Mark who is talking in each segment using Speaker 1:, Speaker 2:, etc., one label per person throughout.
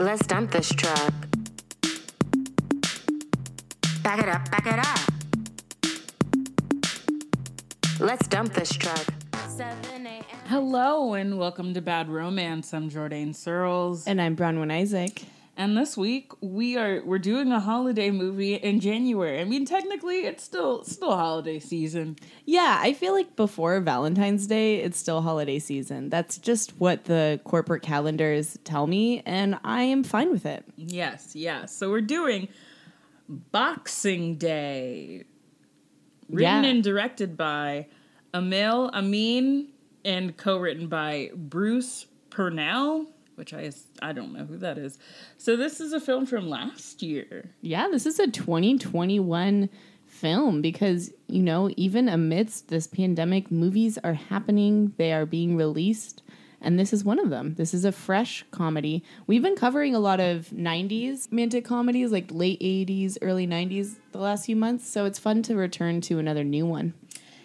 Speaker 1: Let's dump this truck. Back it up, back it up. Let's dump this truck.
Speaker 2: Hello and welcome to Bad Romance. I'm Jordan Searles.
Speaker 3: And I'm Bronwyn Isaac.
Speaker 2: And this week we are we're doing a holiday movie in January. I mean technically it's still still holiday season.
Speaker 3: Yeah, I feel like before Valentine's Day, it's still holiday season. That's just what the corporate calendars tell me, and I am fine with it.
Speaker 2: Yes, yes. So we're doing Boxing Day. Written
Speaker 3: Yeah.
Speaker 2: and directed by Aml Ameen and co-written by Bruce Purnell, which I I don't know who that is. So this is a film from last year.
Speaker 3: Yeah, this is a 2021 film because, you know, even amidst this pandemic, movies are happening, they are being released. And this is one of them. This is a fresh comedy. We've been covering a lot of 90s romantic comedies, like late 80s, early 90s, the last few months. So it's fun to return to another new one.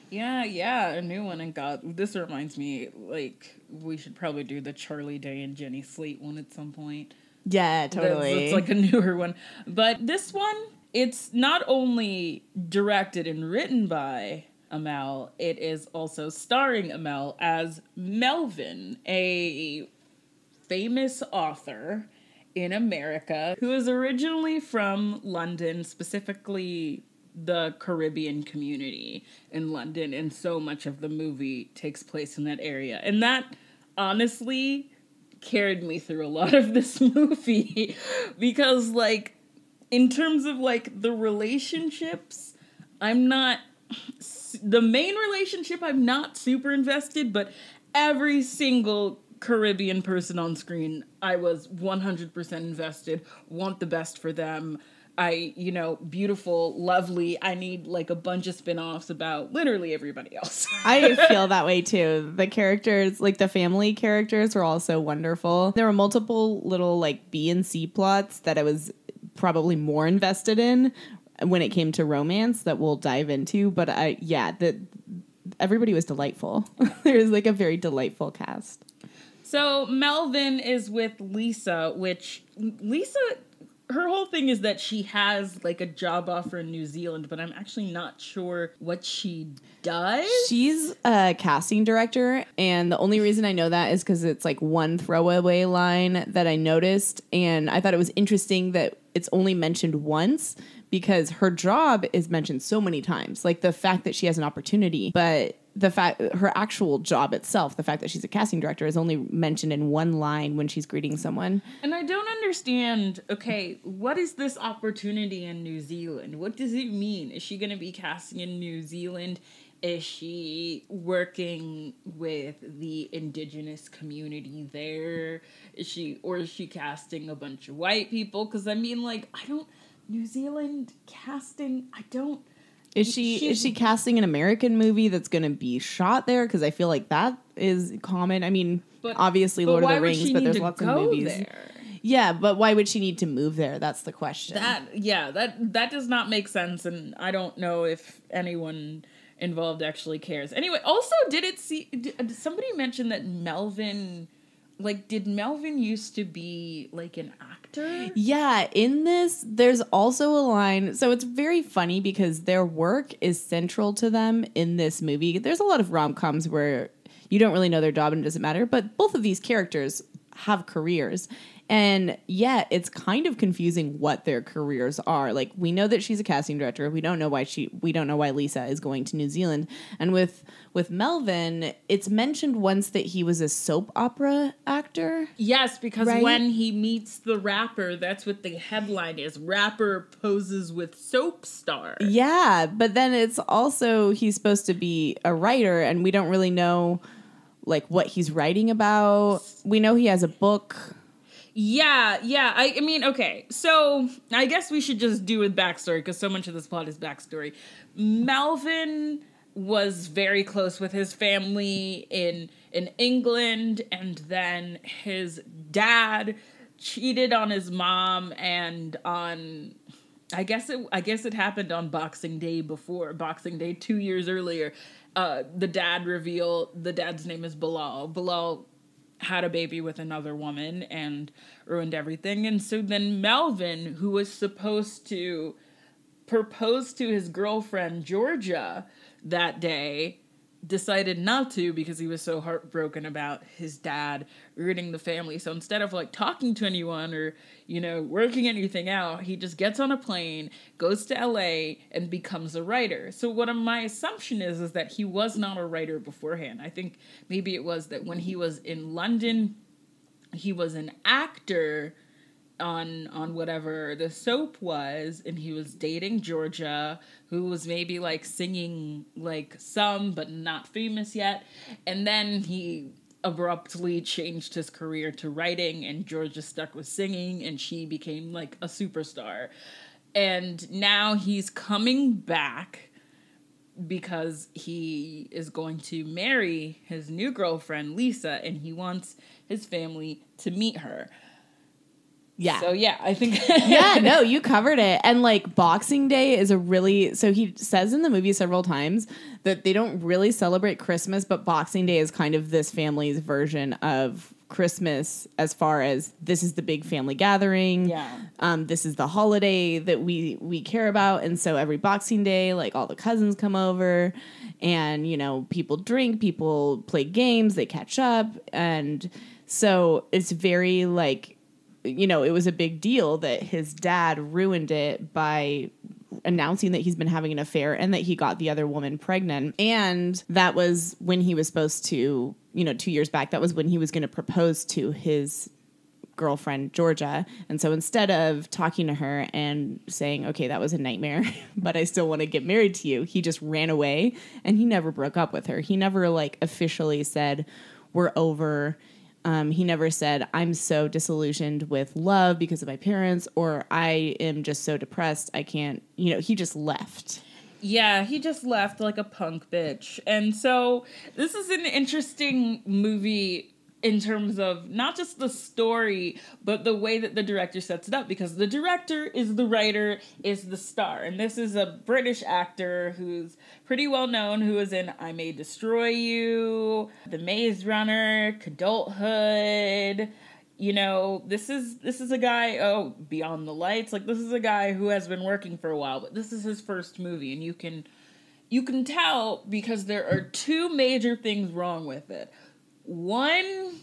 Speaker 2: Yeah, yeah, a new one. And God, this reminds me, like, we should probably do the Charlie Day and Jenny Slate one at some point.
Speaker 3: Yeah,
Speaker 2: That's- It's like a newer one. But this one, it's not only directed and written by Aml, it is also starring Aml as Melvin, a famous author in America who is originally from London, specifically the Caribbean community in London, and so much of the movie takes place in that area. And that honestly carried me through a lot of this movie because like in terms of like the relationships, I'm not the main relationship I'm not super invested, but every single Caribbean person on screen, I was 100% invested, want the best for them. I, you know, beautiful, lovely. I need like a bunch of spin-offs about literally everybody else.
Speaker 3: I feel that way too. The characters, like the family characters, were also wonderful. There were multiple little like B and C plots that I was probably more invested in when it came to romance that we'll dive into. But I, yeah, that everybody was delightful. there was like a very delightful cast.
Speaker 2: So Melvin is with Lisa, which Lisa her whole thing is that she has like a job offer in New Zealand, but I'm actually not sure what she does.
Speaker 3: She's a casting director, and the only reason I know that is because it's like one throwaway line that I noticed, and I thought it was interesting that it's only mentioned once because her job is mentioned so many times. Like the fact that she has an opportunity, but the fact her actual job itself, the fact that she's a casting director, is only mentioned in one line when she's greeting someone.
Speaker 2: And I don't understand, okay, what is this opportunity in New Zealand? What does it mean? Is she going to be casting in New Zealand? Is she working with the indigenous community there? Is she or is she casting a bunch of white people? Cuz I mean like I don't New Zealand casting, I don't
Speaker 3: Is she
Speaker 2: She-
Speaker 3: is she casting an American movie that's going to be shot there? Because I feel like that is common. I mean,
Speaker 2: But-
Speaker 3: obviously
Speaker 2: but
Speaker 3: Lord of the Rings, but there's lots of movies.
Speaker 2: there?
Speaker 3: Yeah, but why would she need to move there? That's the question.
Speaker 2: That yeah, that that does not make sense, and I don't know if anyone involved actually cares. Anyway, also, did it see? Uh, did, somebody mentioned that Melvin, like, did Melvin used to be like an actor?
Speaker 3: Yeah, in this, there's also a line. So it's very funny because their work is central to them in this movie. There's a lot of rom coms where you don't really know their job and it doesn't matter, but both of these characters have careers. And yet it's kind of confusing what their careers are. Like we know that she's a casting director. We don't know why she we don't know why Lisa is going to New Zealand. And with with Melvin, it's mentioned once that he was a soap opera actor.
Speaker 2: Yes, because
Speaker 3: Right?
Speaker 2: when he meets the rapper, that's what the headline is: rapper poses with soap star.
Speaker 3: Yeah, but then it's also he's supposed to be a writer and we don't really know like what he's writing about. We know he has a book.
Speaker 2: Yeah, yeah. I, I mean, okay. So I guess we should just do with backstory because so much of this plot is backstory. Melvin was very close with his family in in England, and then his dad cheated on his mom and on. I guess it. I guess it happened on Boxing Day before Boxing Day two years earlier. Uh, the dad reveal the dad's name is Bilal. Bilal had a baby with another woman and ruined everything. And so then Melvin, who was supposed to propose to his girlfriend Georgia that day, decided not to because he was so heartbroken about his dad ruining the family. So instead of like talking to anyone or, you know, working anything out, he just gets on a plane, goes to LA and becomes a writer. So what my assumption is is that he was not a writer beforehand. I think maybe it was that when he was in London, he was an actor on on whatever the soap was and he was dating Georgia who was maybe like singing like some but not famous yet. And then he abruptly changed his career to writing and Georgia stuck with singing and she became like a superstar. And now he's coming back because he is going to marry his new girlfriend Lisa and he wants his family to meet her
Speaker 3: Yeah.
Speaker 2: so yeah, I think
Speaker 3: yeah, no, you covered it. And like Boxing Day is a really so he says in the movie several times that they don't really celebrate Christmas, but Boxing Day is kind of this family's version of Christmas as far as this is the big family gathering.
Speaker 2: Yeah.
Speaker 3: Um, this is the holiday that we we care about. And so every Boxing Day, like all the cousins come over and you know, people drink, people play games, they catch up, and so it's very like you know, it was a big deal that his dad ruined it by announcing that he's been having an affair and that he got the other woman pregnant. And that was when he was supposed to, you know, two years back, that was when he was going to propose to his girlfriend, Georgia. And so instead of talking to her and saying, okay, that was a nightmare, but I still want to get married to you, he just ran away and he never broke up with her. He never, like, officially said, we're over. Um, he never said, I'm so disillusioned with love because of my parents, or I am just so depressed, I can't, you know, he just left.
Speaker 2: Yeah, he just left like a punk bitch. And so this is an interesting movie in terms of not just the story, but the way that the director sets it up because the director is the writer, is the star. And this is a British actor who's pretty well known who is in I May Destroy You, The Maze Runner, Adulthood. You know, this is this is a guy, oh, Beyond the Lights, like this is a guy who has been working for a while, but this is his first movie and you can you can tell because there are two major things wrong with it. One,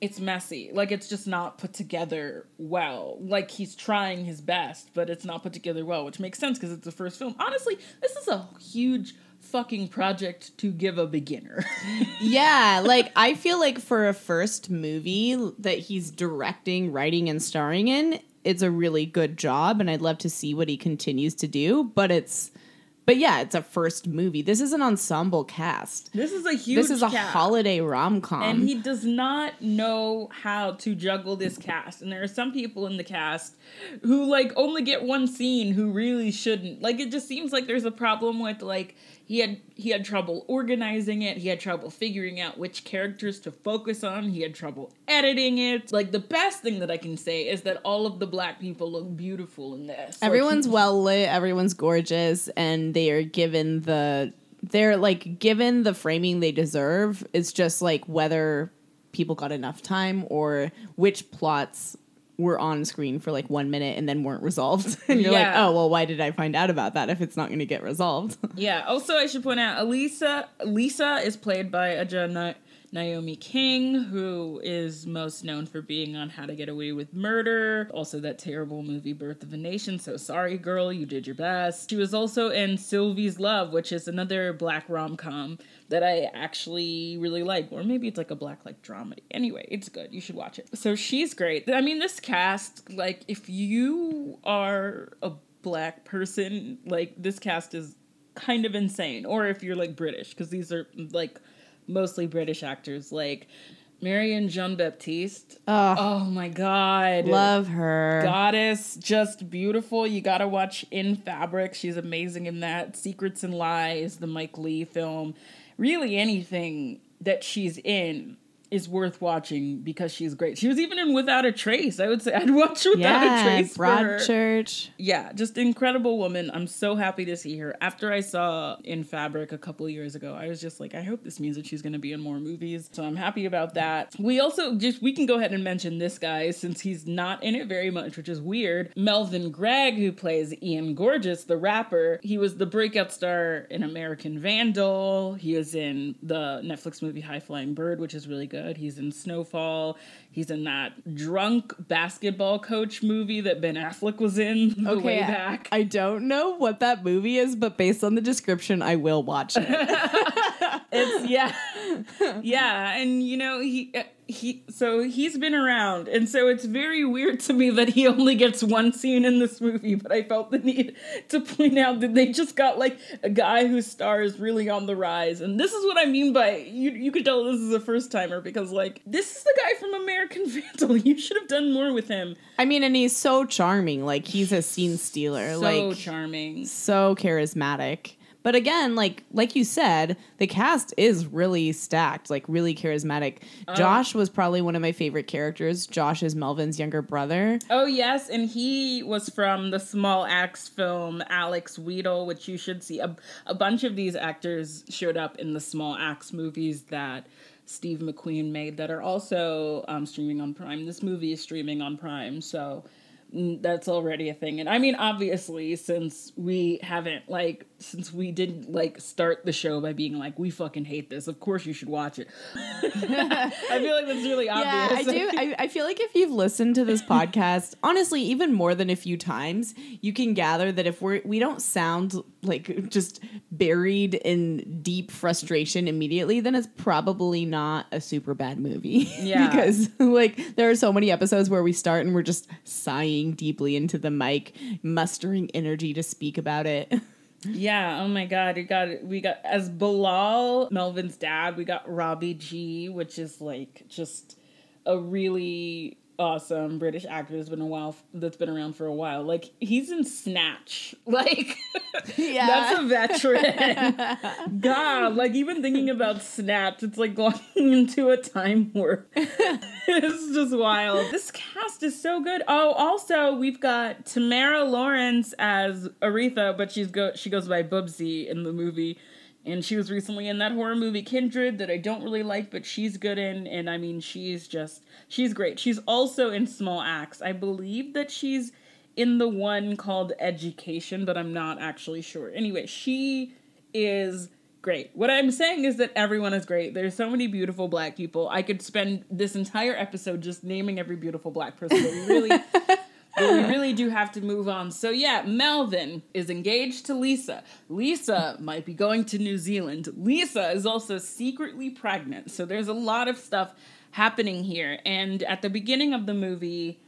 Speaker 2: it's messy. Like it's just not put together well. Like he's trying his best, but it's not put together well, which makes sense because it's the first film. Honestly, this is a huge fucking project to give a beginner.
Speaker 3: Yeah, like I feel like for a first movie that he's directing, writing, and starring in, it's a really good job, and I'd love to see what he continues to do. But it's, but yeah, it's a first movie. This is an ensemble cast.
Speaker 2: this is a huge
Speaker 3: This is a
Speaker 2: cast.
Speaker 3: holiday rom com.
Speaker 2: and he does not know how to juggle this cast and there are some people in the cast who like only get one scene who really shouldn't like it just seems like there's a problem with like he had he had trouble organizing it he had trouble figuring out which characters to focus on he had trouble editing it like the best thing that i can say is that all of the black people look beautiful in this
Speaker 3: Everyone's
Speaker 2: he-
Speaker 3: well lit, everyone's gorgeous, and they are given the they're like given the framing they deserve. It's just like whether people got enough time or which plots were on screen for like one minute and then weren't resolved. and you're like, oh well, why did I find out about that if it's not going to get resolved?
Speaker 2: Yeah. Also, I should point out, Elisa Lisa is played by Aja Naomi King, who is most known for being on How to Get Away with Murder. Also, that terrible movie Birth of a Nation. So sorry, girl, you did your best. She was also in Sylvie's Love, which is another black rom com that I actually really like, or maybe it's like a black like dramedy. Anyway, it's good. You should watch it. So she's great. I mean, this cast, like, if you are a black person, like this cast is kind of insane. Or if you're like British, because these are like mostly British actors, like Marianne Jean-Baptiste.
Speaker 3: Oh,
Speaker 2: Oh my god.
Speaker 3: love her.
Speaker 2: Goddess, just beautiful. You gotta watch In Fabric. She's amazing in that. Secrets and Lies, the Mike Leigh film. Really anything that she's in is worth watching because she's great. She was even in Without a Trace. I would say I'd watch Without
Speaker 3: yeah,
Speaker 2: a Trace.
Speaker 3: Broadchurch.
Speaker 2: Yeah, just incredible woman. I'm so happy to see her. After I saw In Fabric a couple years ago, I was just like, I hope this means that she's going to be in more movies. So I'm happy about that. We also just we can go ahead and mention this guy since he's not in it very much, which is weird. Melvin Gregg, who plays Ian Gorgeous, the rapper. He was the breakout star in American Vandal. He was in the Netflix movie High Flying Bird, which is really good. He's in Snowfall. He's in that drunk basketball coach movie that Ben Affleck was in the way
Speaker 3: I-
Speaker 2: back.
Speaker 3: I don't know what that movie is, but based on the description, I will watch it.
Speaker 2: it's yeah yeah and you know he uh, he so he's been around and so it's very weird to me that he only gets one scene in this movie but i felt the need to point out that they just got like a guy whose star is really on the rise and this is what i mean by you you could tell this is a first timer because like this is the guy from american vandal you should have done more with him
Speaker 3: I mean, and he's so charming. Like he's a scene stealer.
Speaker 2: so
Speaker 3: like
Speaker 2: charming
Speaker 3: so charismatic. But again, like like you said, the cast is really stacked, like really charismatic.
Speaker 2: Oh.
Speaker 3: Josh was probably one of my favorite characters. Josh is Melvin's younger brother.
Speaker 2: Oh yes, and he was from the Small Axe film Alex Wheatle, which you should see. A, a bunch of these actors showed up in the Small Axe movies that Steve McQueen made that are also um, streaming on Prime. This movie is streaming on Prime, so that's already a thing. And I mean, obviously, since we haven't like since we didn't like start the show by being like we fucking hate this, of course you should watch it. I feel like that's really obvious.
Speaker 3: Yeah, I do. I, I feel like if you've listened to this podcast, honestly, even more than a few times, you can gather that if we're we don't sound like just buried in deep frustration immediately, then it's probably not a super bad movie.
Speaker 2: Yeah.
Speaker 3: because like there are so many episodes where we start and we're just sighing deeply into the mic, mustering energy to speak about it.
Speaker 2: Yeah, oh my god, we got we got as Bilal, Melvin's dad, we got Robbie Gee, which is like just a really awesome British actor that's been a while that's been around for a while. Like he's in Snatch. Like
Speaker 3: Yeah.
Speaker 2: that's a veteran. God, like even thinking about Snatch, it's like going into a time warp. it's just wild. This cast is so good. Oh, also we've got Tamara Lawrence as Aretha, but she's go she goes by Bubsy in the movie. And she was recently in that horror movie Kindred that I don't really like, but she's good in. And I mean, she's just, she's great. She's also in Small Axe. I believe that she's in the one called Education, but I'm not actually sure. Anyway, she is great. What I'm saying is that everyone is great. There's so many beautiful black people. I could spend this entire episode just naming every beautiful black person, but we really. We really do have to move on. So yeah, Melvin is engaged to Lisa. Lisa might be going to New Zealand. Lisa is also secretly pregnant. So there's a lot of stuff happening here. And at the beginning of the movie,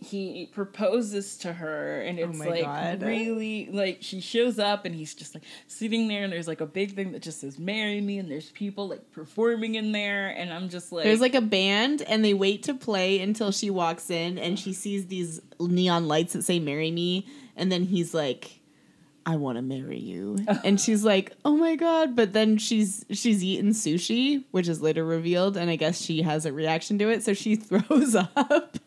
Speaker 2: he proposes to her and oh it's
Speaker 3: my
Speaker 2: like
Speaker 3: God.
Speaker 2: really like she shows up and he's just like sitting there and there's like a big thing that just says marry me and there's people like performing in there and I'm just like
Speaker 3: There's like a band and they wait to play until she walks in and she sees these neon lights that say marry me and then he's like I want to marry you. and she's like, "Oh my god." But then she's she's eaten sushi, which is later revealed and I guess she has a reaction to it, so she throws up.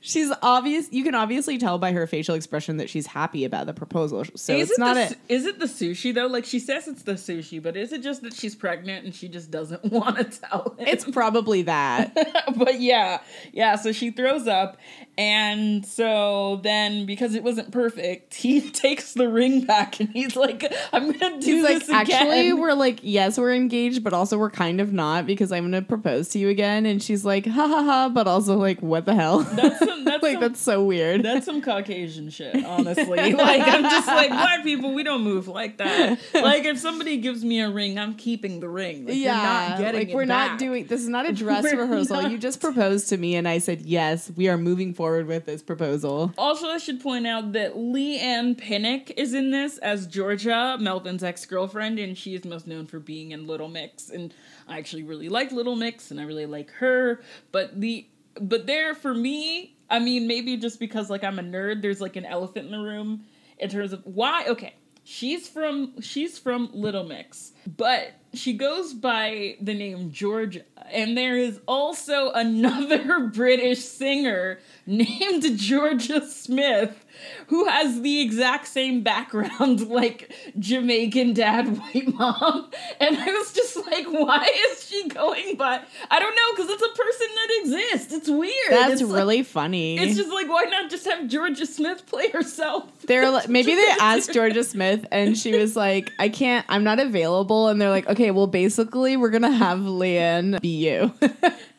Speaker 3: She's obvious you can obviously tell by her facial expression that she's happy about the proposal. So
Speaker 2: is
Speaker 3: it's
Speaker 2: it
Speaker 3: not
Speaker 2: the,
Speaker 3: a
Speaker 2: is it the sushi though? Like she says it's the sushi, but is it just that she's pregnant and she just doesn't want to tell him?
Speaker 3: it's probably that.
Speaker 2: but yeah, yeah. So she throws up, and so then because it wasn't perfect, he takes the ring back and he's like, "I'm gonna do
Speaker 3: He's like,
Speaker 2: this again."
Speaker 3: actually, we're like, yes, we're engaged, but also we're kind of not because I'm gonna propose to you again. And she's like, ha ha ha, but also like, what the hell?
Speaker 2: That's some, that's
Speaker 3: like,
Speaker 2: some,
Speaker 3: that's so weird.
Speaker 2: That's some Caucasian shit, honestly. like I'm just like black people, we don't move like that. Like if somebody gives me a ring, I'm keeping the ring. Like, you're not getting
Speaker 3: like we're not doing this is not a dress rehearsal.
Speaker 2: not.
Speaker 3: You just proposed to me, and I said yes. We are moving forward with this proposal.
Speaker 2: Also, I should point out that Leigh-Anne Pinnock is in this as Georgia, Melvin's ex girlfriend, and she is most known for being in Little Mix. And I actually really like Little Mix, and I really like her. But the but there for me, I mean, maybe just because like I'm a nerd, there's like an elephant in the room in terms of why. Okay, She's from she's from Little Mix, but she goes by the name Georgia. And there is also another British singer named Jorja Smith who has the exact same background like Jamaican dad, white mom. And I was just like, why is she going by? I don't know, because it's a person that exists. It's weird.
Speaker 3: That's
Speaker 2: It's like-
Speaker 3: really funny.
Speaker 2: it's just like, why not just have Jorja Smith play herself?
Speaker 3: They're like, maybe they asked Jorja Smith and she was like, I can't, I'm not available. And they're like, okay, well, basically, we're going to have Leigh-Anne be you.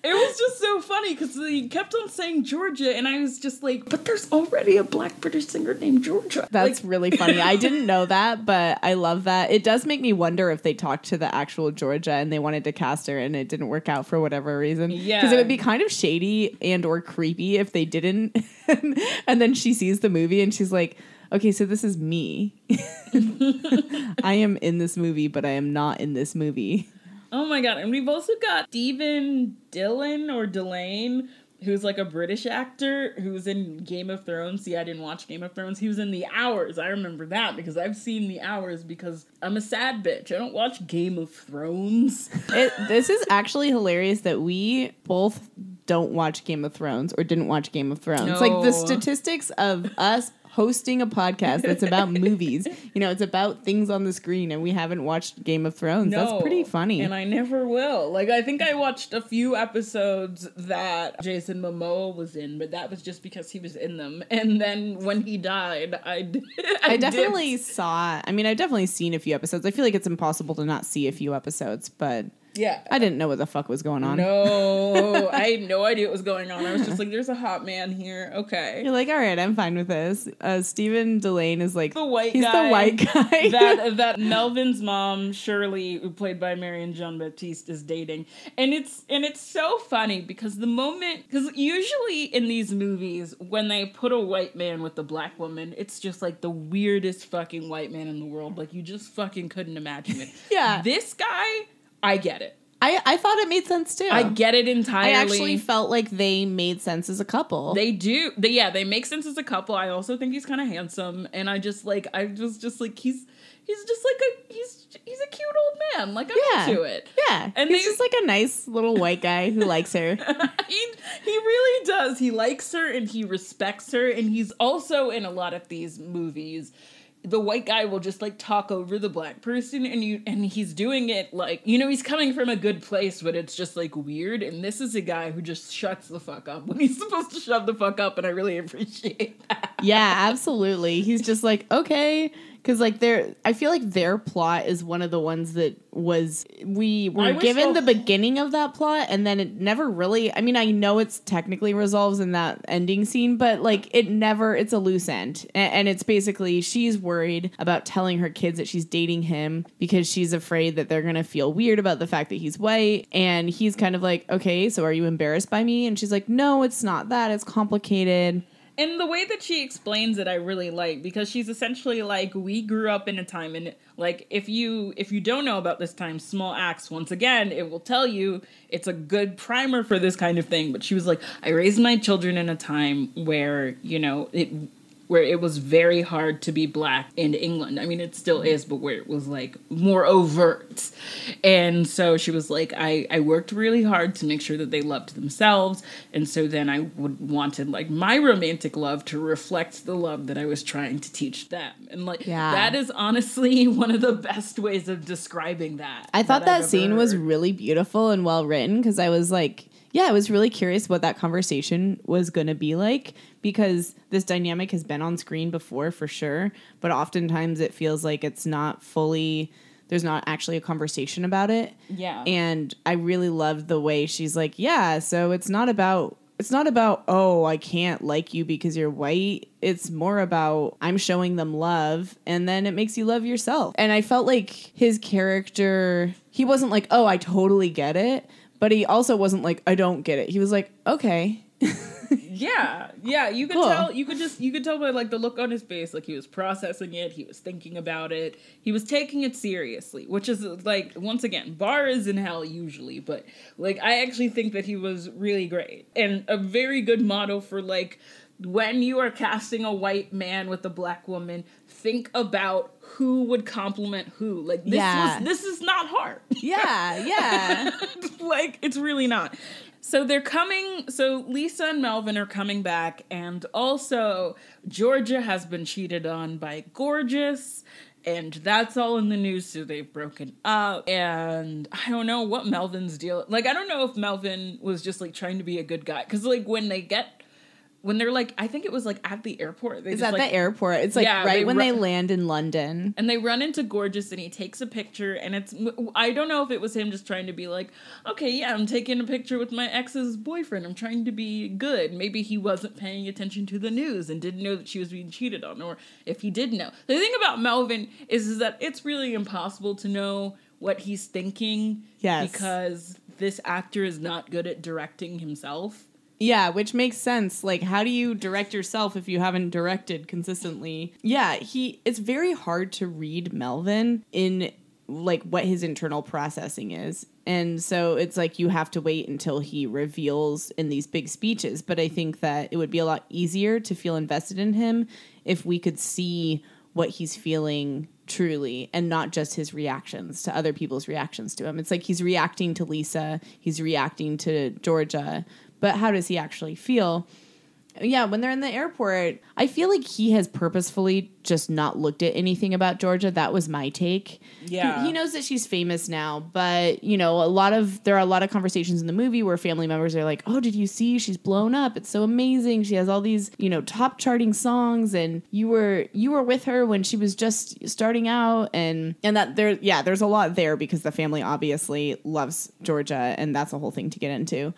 Speaker 2: It was just so funny because they kept on saying Georgia, and I was just like, but there's already a black British singer named Jorja.
Speaker 3: That's
Speaker 2: Like,
Speaker 3: really funny. I didn't know that, but I love that. It does make me wonder if they talked to the actual Jorja and they wanted to cast her and it didn't work out for whatever reason.
Speaker 2: Yeah.
Speaker 3: Because it would be kind of shady and or creepy if they didn't. and then she sees the movie and she's like, okay, so this is me. I am in this movie, but I am not in this movie.
Speaker 2: Oh my god! And we've also got Stephen Dillon or Dillane, who's like a British actor who's in Game of Thrones. See, I didn't watch Game of Thrones. He was in The Hours. I remember that because I've seen The Hours because I'm a sad bitch. I don't watch Game of Thrones.
Speaker 3: It, this is actually hilarious that we both don't watch Game of Thrones or didn't watch Game of Thrones. Like the statistics of us hosting a podcast that's about movies, you know, it's about things on the screen and we haven't watched Game of Thrones.
Speaker 2: No.
Speaker 3: That's pretty funny.
Speaker 2: And I never will. Like I think I watched a few episodes that Jason Momoa was in, but that was just because he was in them. And then when he died, I I,
Speaker 3: I
Speaker 2: dipped.
Speaker 3: definitely saw, I mean, I've definitely seen a few episodes. I feel like it's impossible to not see a few episodes, but
Speaker 2: yeah.
Speaker 3: I didn't know what the fuck was going on.
Speaker 2: No, I had no idea what was going on. I was just like, "There's a hot man here." Okay,
Speaker 3: You're like, all right, I'm fine with this. Uh, Stephen Dillane is like
Speaker 2: the white
Speaker 3: he's
Speaker 2: guy.
Speaker 3: the white guy.
Speaker 2: that that Melvin's mom Shirley, who played by Marianne Jean-Baptiste, is dating, and it's and it's so funny because the moment because usually in these movies when they put a white man with a black woman, it's just like the weirdest fucking white man in the world. Like you just fucking couldn't imagine it.
Speaker 3: Yeah.
Speaker 2: this guy, I get it.
Speaker 3: I, I thought it made sense too.
Speaker 2: I get it entirely.
Speaker 3: I actually felt like they made sense as a couple.
Speaker 2: They do. They, yeah, they make sense as a couple. I also think he's kind of handsome, and I just like. I was just like he's he's just like a he's he's a cute old man. Like I'm
Speaker 3: Yeah.
Speaker 2: into it.
Speaker 3: yeah,
Speaker 2: And
Speaker 3: he's
Speaker 2: they-
Speaker 3: just like a nice little white guy who likes her.
Speaker 2: he he really does. He likes her and he respects her, and he's also in a lot of these movies. The white guy will just like talk over the black person, and you and he's doing it like you know he's coming from a good place, but it's just like weird. And this is a guy who just shuts the fuck up when he's supposed to shut the fuck up, and I really appreciate that.
Speaker 3: yeah, absolutely. He's just like okay, because like their, I feel like their plot is one of the ones that was we were given
Speaker 2: the-
Speaker 3: beginning of that plot, and then it never really. I mean, I know it's technically resolves in that ending scene, but like it never. It's a loose end, A- and it's basically she's worried about telling her kids that she's dating him because she's afraid that they're gonna feel weird about the fact that he's white, and he's kind of like, okay, so are you embarrassed by me? And she's like, no, it's not that. It's complicated.
Speaker 2: And the way that she explains it, I really like because she's essentially like, we grew up in a time, and like, if you if you don't know about this time, small axe. Once again, it will tell you it's a good primer for this kind of thing. But she was like, I raised my children in a time where you know it where it was very hard to be black in England. I mean, it still is, but where it was like more overt. And so she was like, I, I worked really hard to make sure that they loved themselves. And so then I would wanted like my romantic love to reflect the love that I was trying to teach them. And like
Speaker 3: Yeah.
Speaker 2: that is honestly one of the best ways of describing that.
Speaker 3: I thought that
Speaker 2: I've
Speaker 3: scene was really beautiful and well written because I was like, yeah, I was really curious what that conversation was going to be like because this dynamic has been on screen before for sure, but oftentimes it feels like it's not fully there's not actually a conversation about it.
Speaker 2: Yeah.
Speaker 3: And I really loved the way she's like, yeah, so it's not about it's not about oh I can't like you because you're white. It's more about I'm showing them love and then it makes you love yourself. And I felt like his character he wasn't like oh I totally get it, but he also wasn't like I don't get it. He was like okay.
Speaker 2: Yeah, yeah, you could
Speaker 3: Cool.
Speaker 2: tell. You could just you could tell by like the look on his face, like he was processing it. He was thinking about it. He was taking it seriously, which is like once again, bar is in hell usually, but like I actually think that he was really great and a very good model for like when you are casting a white man with a black woman, think about who would compliment who. Like this
Speaker 3: Yeah.
Speaker 2: was this is not hard.
Speaker 3: Yeah, yeah.
Speaker 2: like it's really not. So they're coming. So Lisa and Melvin are coming back, and also Georgia has been cheated on by Gorgeous, and that's all in the news. So they've broken up, and I don't know what Melvin's deal. Like I don't know if Melvin was just like trying to be a good guy, because like when they get. When they're like, I think it was like at the airport. They
Speaker 3: It's
Speaker 2: just,
Speaker 3: at
Speaker 2: like,
Speaker 3: the airport. It's like
Speaker 2: Yeah,
Speaker 3: right
Speaker 2: they
Speaker 3: when they land in London.
Speaker 2: and they run into Gorgeous and he takes a picture and it's I don't know if it was him just trying to be like, okay, yeah, I'm taking a picture with my ex's boyfriend. I'm trying to be good. Maybe he wasn't paying attention to the news and didn't know that she was being cheated on or if he did know. The thing about Melvin is, is that it's really impossible to know what he's thinking
Speaker 3: Yes.
Speaker 2: because this actor is not good at directing himself.
Speaker 3: Yeah, which makes sense. Like, how do you direct yourself if you haven't directed consistently? Yeah, he. It's very hard to read Melvin in like what his internal processing is. And so it's like you have to wait until he reveals in these big speeches. But I think that it would be a lot easier to feel invested in him if we could see what he's feeling truly and not just his reactions to other people's reactions to him. It's like he's reacting to Lisa, he's reacting to Georgia, but how does he actually feel? Yeah, when they're in the airport, I feel like he has purposefully just not looked at anything about Georgia. That was my take.
Speaker 2: Yeah.
Speaker 3: He, he knows that she's famous now, but you know, a lot of there are a lot of conversations in the movie where family members are like, "Oh, did you see? She's blown up. It's so amazing. She has all these, you know, top charting songs and you were you were with her when she was just starting out and and that there yeah, there's a lot there because the family obviously loves Georgia and that's a whole thing to get into.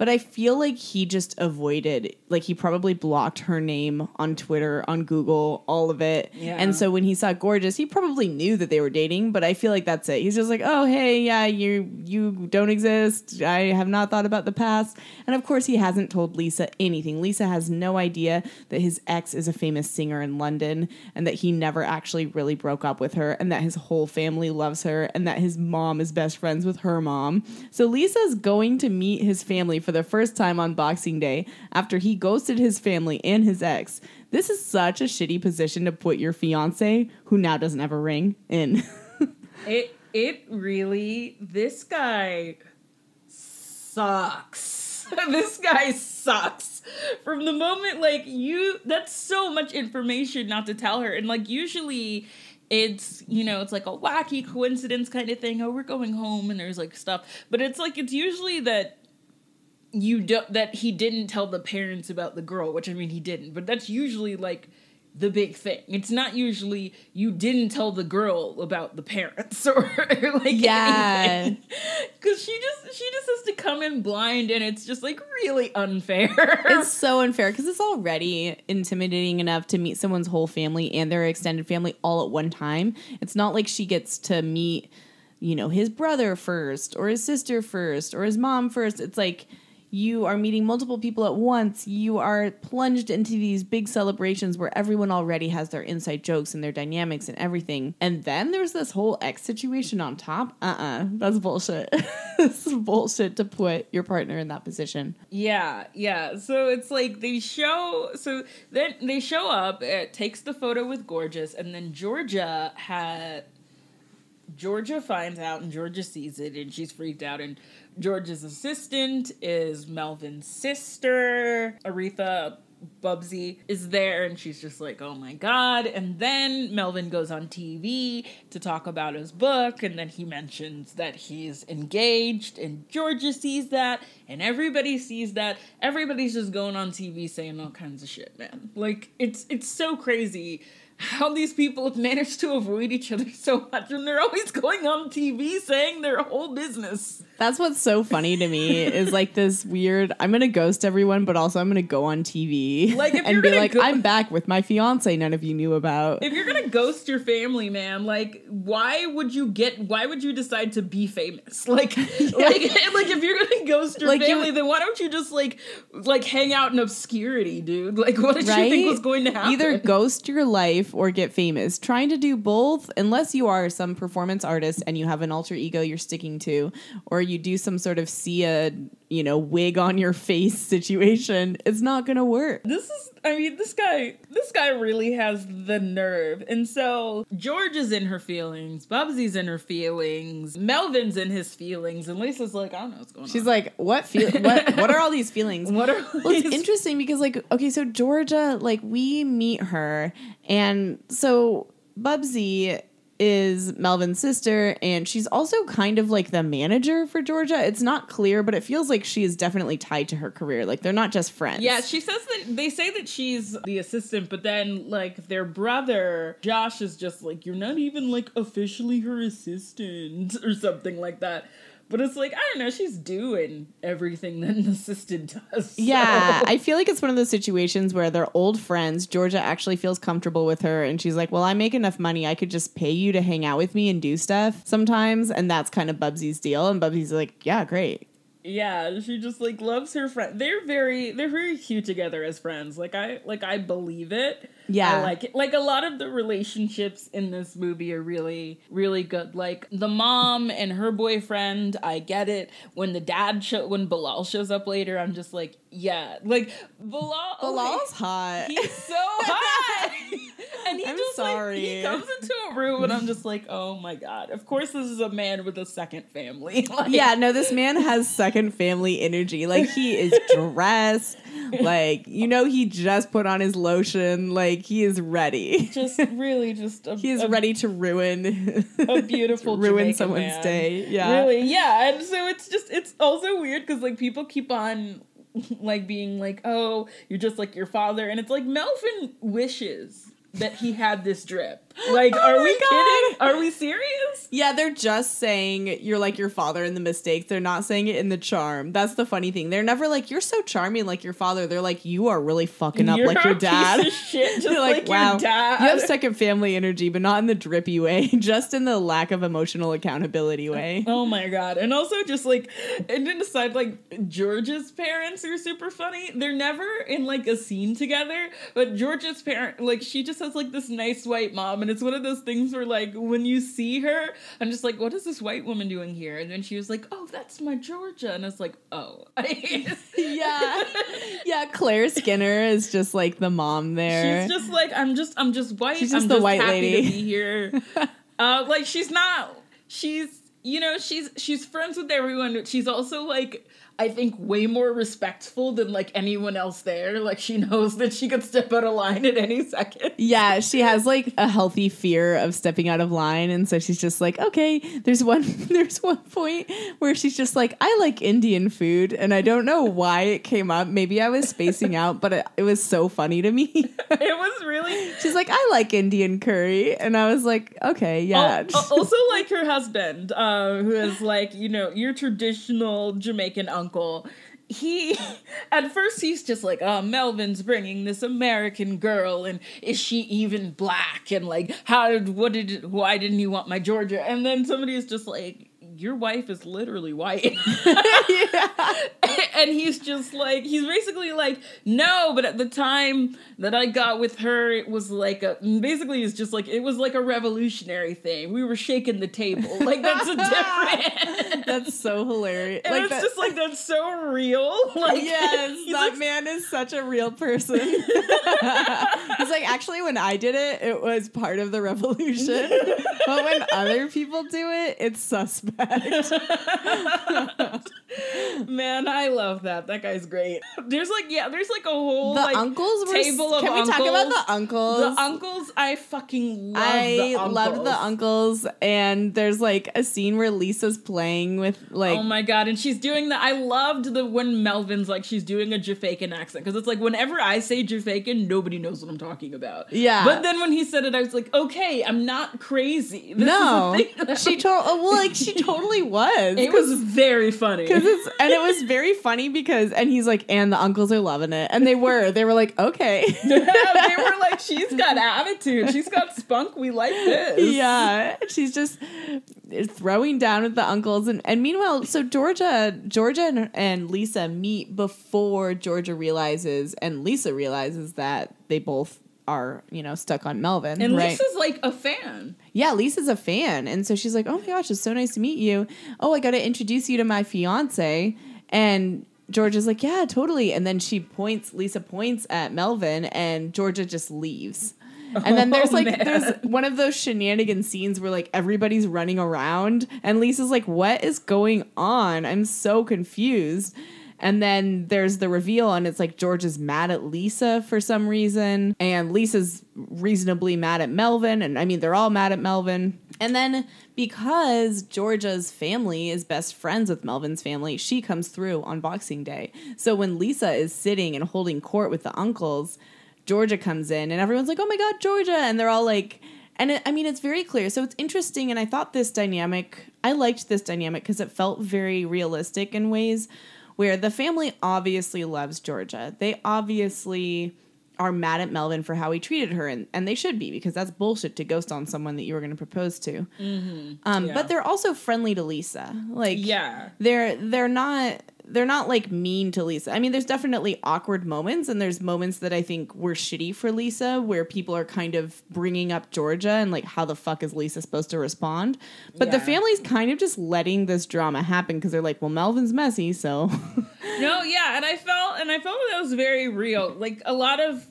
Speaker 3: But I feel like he just avoided, like he probably blocked her name on Twitter, on Google, all of it.
Speaker 2: Yeah.
Speaker 3: And so when he saw Gorgeous, he probably knew that they were dating, but I feel like that's it. He's just like, "Oh, hey, yeah, you you don't exist. I have not thought about the past." And of course, he hasn't told Lisa anything. Lisa has no idea that his ex is a famous singer in London and that he never actually really broke up with her and that his whole family loves her and that his mom is best friends with her mom. So Lisa's going to meet his family for the first time on Boxing Day after he ghosted his family and his ex. This is such a shitty position to put your fiance, who now doesn't have a ring, in.
Speaker 2: It it really this guy sucks. this guy sucks. From the moment like you that's so much information not to tell her and like usually it's you know it's like a wacky coincidence kind of thing oh we're going home and there's like stuff but it's like it's usually that you don't that he didn't tell the parents about the girl which i mean he didn't but that's usually like the big thing it's not usually you didn't tell the girl about the parents or, like
Speaker 3: Yeah.
Speaker 2: because she just she just has to come in blind and it's just like really unfair
Speaker 3: it's so unfair because it's already intimidating enough to meet someone's whole family and their extended family all at one time. It's not like she gets to meet, you know, his brother first or his sister first or his mom first. It's like you are meeting multiple people at once. You are plunged into these big celebrations where everyone already has their inside jokes and their dynamics and everything. And then there's this whole ex situation on top. Uh uh That's bullshit. this bullshit to put your partner in that position.
Speaker 2: Yeah, yeah. So it's like they show. So then they show up. It takes the photo with Gorgeous, and then Georgia had. Georgia finds out, and Georgia sees it, and she's freaked out. And Georgia's assistant is Melvin's sister, Aretha. Bubsy is there and she's just like, oh my god. And then Melvin goes on TV to talk about his book, and then he mentions that he's engaged, and Georgia sees that, and everybody sees that. Everybody's just going on TV saying all kinds of shit, man. Like, it's it's so crazy how these people have managed to avoid each other so much, and they're always going on TV saying their whole business.
Speaker 3: That's what's so funny to me is like this weird. I'm gonna ghost everyone, but also I'm gonna go on TV,
Speaker 2: Like, if
Speaker 3: and be like,
Speaker 2: go-
Speaker 3: I'm back with my fiance. None of you knew about.
Speaker 2: if you're gonna ghost your family, man, like why would you get? Why would you decide to be famous? Like, like, like if you're gonna ghost your
Speaker 3: Like, you-
Speaker 2: family, then why don't you just like, like hang out in obscurity, dude? Like, what did you think was going to happen?
Speaker 3: Either ghost your life or get famous. Trying to do both, unless you are some performance artist and you have an alter ego you're sticking to, or you do some sort of Sia, uh, you know, wig on your face situation, it's not gonna work.
Speaker 2: This is I mean, this guy this guy really has the nerve. And so George is in her feelings, Bubsy's in her feelings, Melvin's in his feelings, and Lisa's like, I don't know what's going
Speaker 3: She's
Speaker 2: on.
Speaker 3: She's like, what feel what what are all these feelings?
Speaker 2: what are
Speaker 3: Well, it's interesting because like okay, so Georgia, like we meet her, and so Bubsy is Melvin's sister, and she's also kind of like the manager for Georgia. It's not clear, but it feels like she is definitely tied to her career. Like they're not just friends.
Speaker 2: Yeah, she says that they say that she's the assistant, but then like their brother Josh is just like you're not even like officially her assistant or something like that. But it's like I don't know, she's doing everything that an assistant does. so-
Speaker 3: Yeah, I feel like it's one of those situations where they're old friends. Georgia actually feels comfortable with her, and she's like, "Well, I make enough money. I could just pay you to hang out with me and do stuff sometimes." And that's kind of Bubsy's deal. And Bubsy's like, "Yeah, great."
Speaker 2: Yeah, she just like loves her friend. They're very they're very cute together as friends. Like I like I believe it.
Speaker 3: Yeah.
Speaker 2: I like it. Like a lot of the relationships in this movie are really really good. Like the mom and her boyfriend, I get it. When the dad show when Bilal shows up later, I'm just like, yeah. Like Bilal
Speaker 3: Bilal's hot.
Speaker 2: He's so hot. and he
Speaker 3: I'm
Speaker 2: just like he comes into a room and I'm just like, oh my god. Of course this is a man with a second family. Like,
Speaker 3: yeah, no, this man has second family energy. Like he is dressed, like you know, he just put on his lotion. Like he is ready.
Speaker 2: just really just a,
Speaker 3: He is
Speaker 2: a,
Speaker 3: ready to ruin,
Speaker 2: a beautiful
Speaker 3: ruin
Speaker 2: Jamaican
Speaker 3: someone's
Speaker 2: man.
Speaker 3: day. Yeah,
Speaker 2: Really, yeah. And so it's just it's also weird because like people keep on like being like, oh, you're just like your father, and it's like Melvin wishes that he had this drip. Like,
Speaker 3: Oh
Speaker 2: are
Speaker 3: my
Speaker 2: we
Speaker 3: God.
Speaker 2: kidding? Are we serious?
Speaker 3: Yeah, they're just saying you're like your father in the mistakes. They're not saying it in the charm. That's the funny thing. They're never like you're so charming like your father. They're like you are really fucking up
Speaker 2: You're
Speaker 3: like your dad.
Speaker 2: shit,
Speaker 3: They're
Speaker 2: like, your dad.
Speaker 3: You have second family energy, but not in the drippy way, just in the lack of emotional accountability way.
Speaker 2: Oh my god. And also just like and then aside like George's parents are super funny. They're never in like a scene together, but George's parent like she just has like this nice white mom and it's one of those things where like when you see her, I'm just like, what is this white woman doing here? And then she was like, Oh, that's my Georgia. And it's like, oh.
Speaker 3: yeah. Yeah, Claire Skinner is just like the mom there.
Speaker 2: She's just like I'm just I'm just white.
Speaker 3: She's just
Speaker 2: I'm
Speaker 3: the
Speaker 2: just
Speaker 3: white
Speaker 2: happy
Speaker 3: lady.
Speaker 2: to be here. uh, like she's not. She's you know she's she's friends with everyone. She's also like I think way more respectful than like anyone else there. Like she knows that she could step out of line at any second.
Speaker 3: yeah, she has like a healthy fear of stepping out of line, and so she's just like, okay. There's one, there's one point where she's just like, I like Indian food, and I don't know why it came up. Maybe I was spacing out, but it, it was so funny to me.
Speaker 2: It was really.
Speaker 3: she's like, I like Indian curry, and I was like, okay, yeah.
Speaker 2: Al- al- also, like her husband, uh, who is like you know your traditional Jamaican uncle. He, at first, he's just like, "Oh, Melvin's bringing this American girl, and is she even black? And like, how did what did why didn't you want my Georgia?" And then somebody is just like. Your wife is literally white. and he's just like, he's basically like, no, but at the time that I got with her, it was like a, basically, it's just like, it was like a revolutionary thing. We were shaking the table. Like, that's a different.
Speaker 3: That's so hilarious.
Speaker 2: and it's
Speaker 3: that-
Speaker 2: just like, that's so real. Like,
Speaker 3: yes, that
Speaker 2: like,
Speaker 3: man is such a real person. He's like, actually, when I did it, it was part of the revolution. but when other people do it, it's suspect.
Speaker 2: Man, I love that. That guy's great. There's like, yeah, there's like a whole
Speaker 3: The
Speaker 2: like,
Speaker 3: uncles were.
Speaker 2: table of uncles.
Speaker 3: Can we talk about the uncles?
Speaker 2: The uncles, I fucking love
Speaker 3: I
Speaker 2: the uncles.
Speaker 3: loved the uncles, and there's like a scene where Lisa's playing with like
Speaker 2: oh my god! And she's doing that. I loved the when Melvin's like she's doing a Jafaican accent because it's like whenever I say Jafaican, nobody knows what I'm talking about.
Speaker 3: Yeah.
Speaker 2: But then when he said it, I was like, okay, I'm not crazy. This
Speaker 3: no,
Speaker 2: is the thing.
Speaker 3: she told oh, well like she totally was.
Speaker 2: It was very funny.
Speaker 3: Cause it's and it was very funny because and he's like and the uncles are loving it and they were they were like okay
Speaker 2: they were like, she's got attitude. She's got spunk. We like this.
Speaker 3: yeah she's just throwing down with the uncles and, and meanwhile so georgia georgia and, and lisa meet before georgia realizes and lisa realizes that they both are you know stuck on Melvin.
Speaker 2: And
Speaker 3: right?
Speaker 2: Lisa's like a fan.
Speaker 3: yeah, Lisa's a fan, and so she's like, "Oh my gosh, it's so nice to meet you. Oh, I got to introduce you to my fiance." And George is like, "Yeah, totally." And then she points. Lisa points at Melvin, and Georgia just leaves. And then there's
Speaker 2: Oh,
Speaker 3: like
Speaker 2: man.
Speaker 3: there's one of those shenanigan scenes where like everybody's running around, and Lisa's like, "What is going on? I'm so confused." And then there's the reveal, and it's like Georgia's mad at Lisa for some reason, and Lisa's reasonably mad at Melvin, and I mean they're all mad at Melvin. And then because Georgia's family is best friends with Melvin's family, she comes through on Boxing Day. So when Lisa is sitting and holding court with the uncles, Georgia comes in, and everyone's like, "Oh my God, Georgia!" And they're all like, and it, I mean, it's very clear. So it's interesting, and I thought this dynamic, I liked this dynamic because it felt very realistic in ways where the family obviously loves Georgia. They obviously are mad at Melvin for how he treated her, and, and they should be because that's bullshit to ghost on someone that you were going to propose to. Um,
Speaker 2: Yeah.
Speaker 3: But they're also friendly to Lisa. Like,
Speaker 2: Yeah.
Speaker 3: they're they're not they're not like mean to Lisa. I mean, there's definitely awkward moments, and there's moments that I think were shitty for Lisa, where people are kind of bringing up Georgia and like, how the fuck is Lisa supposed to respond? But the family's kind of just letting this drama happen because they're like, well, Melvin's messy, so
Speaker 2: No, yeah, and I felt and I felt that was very real. Like a lot of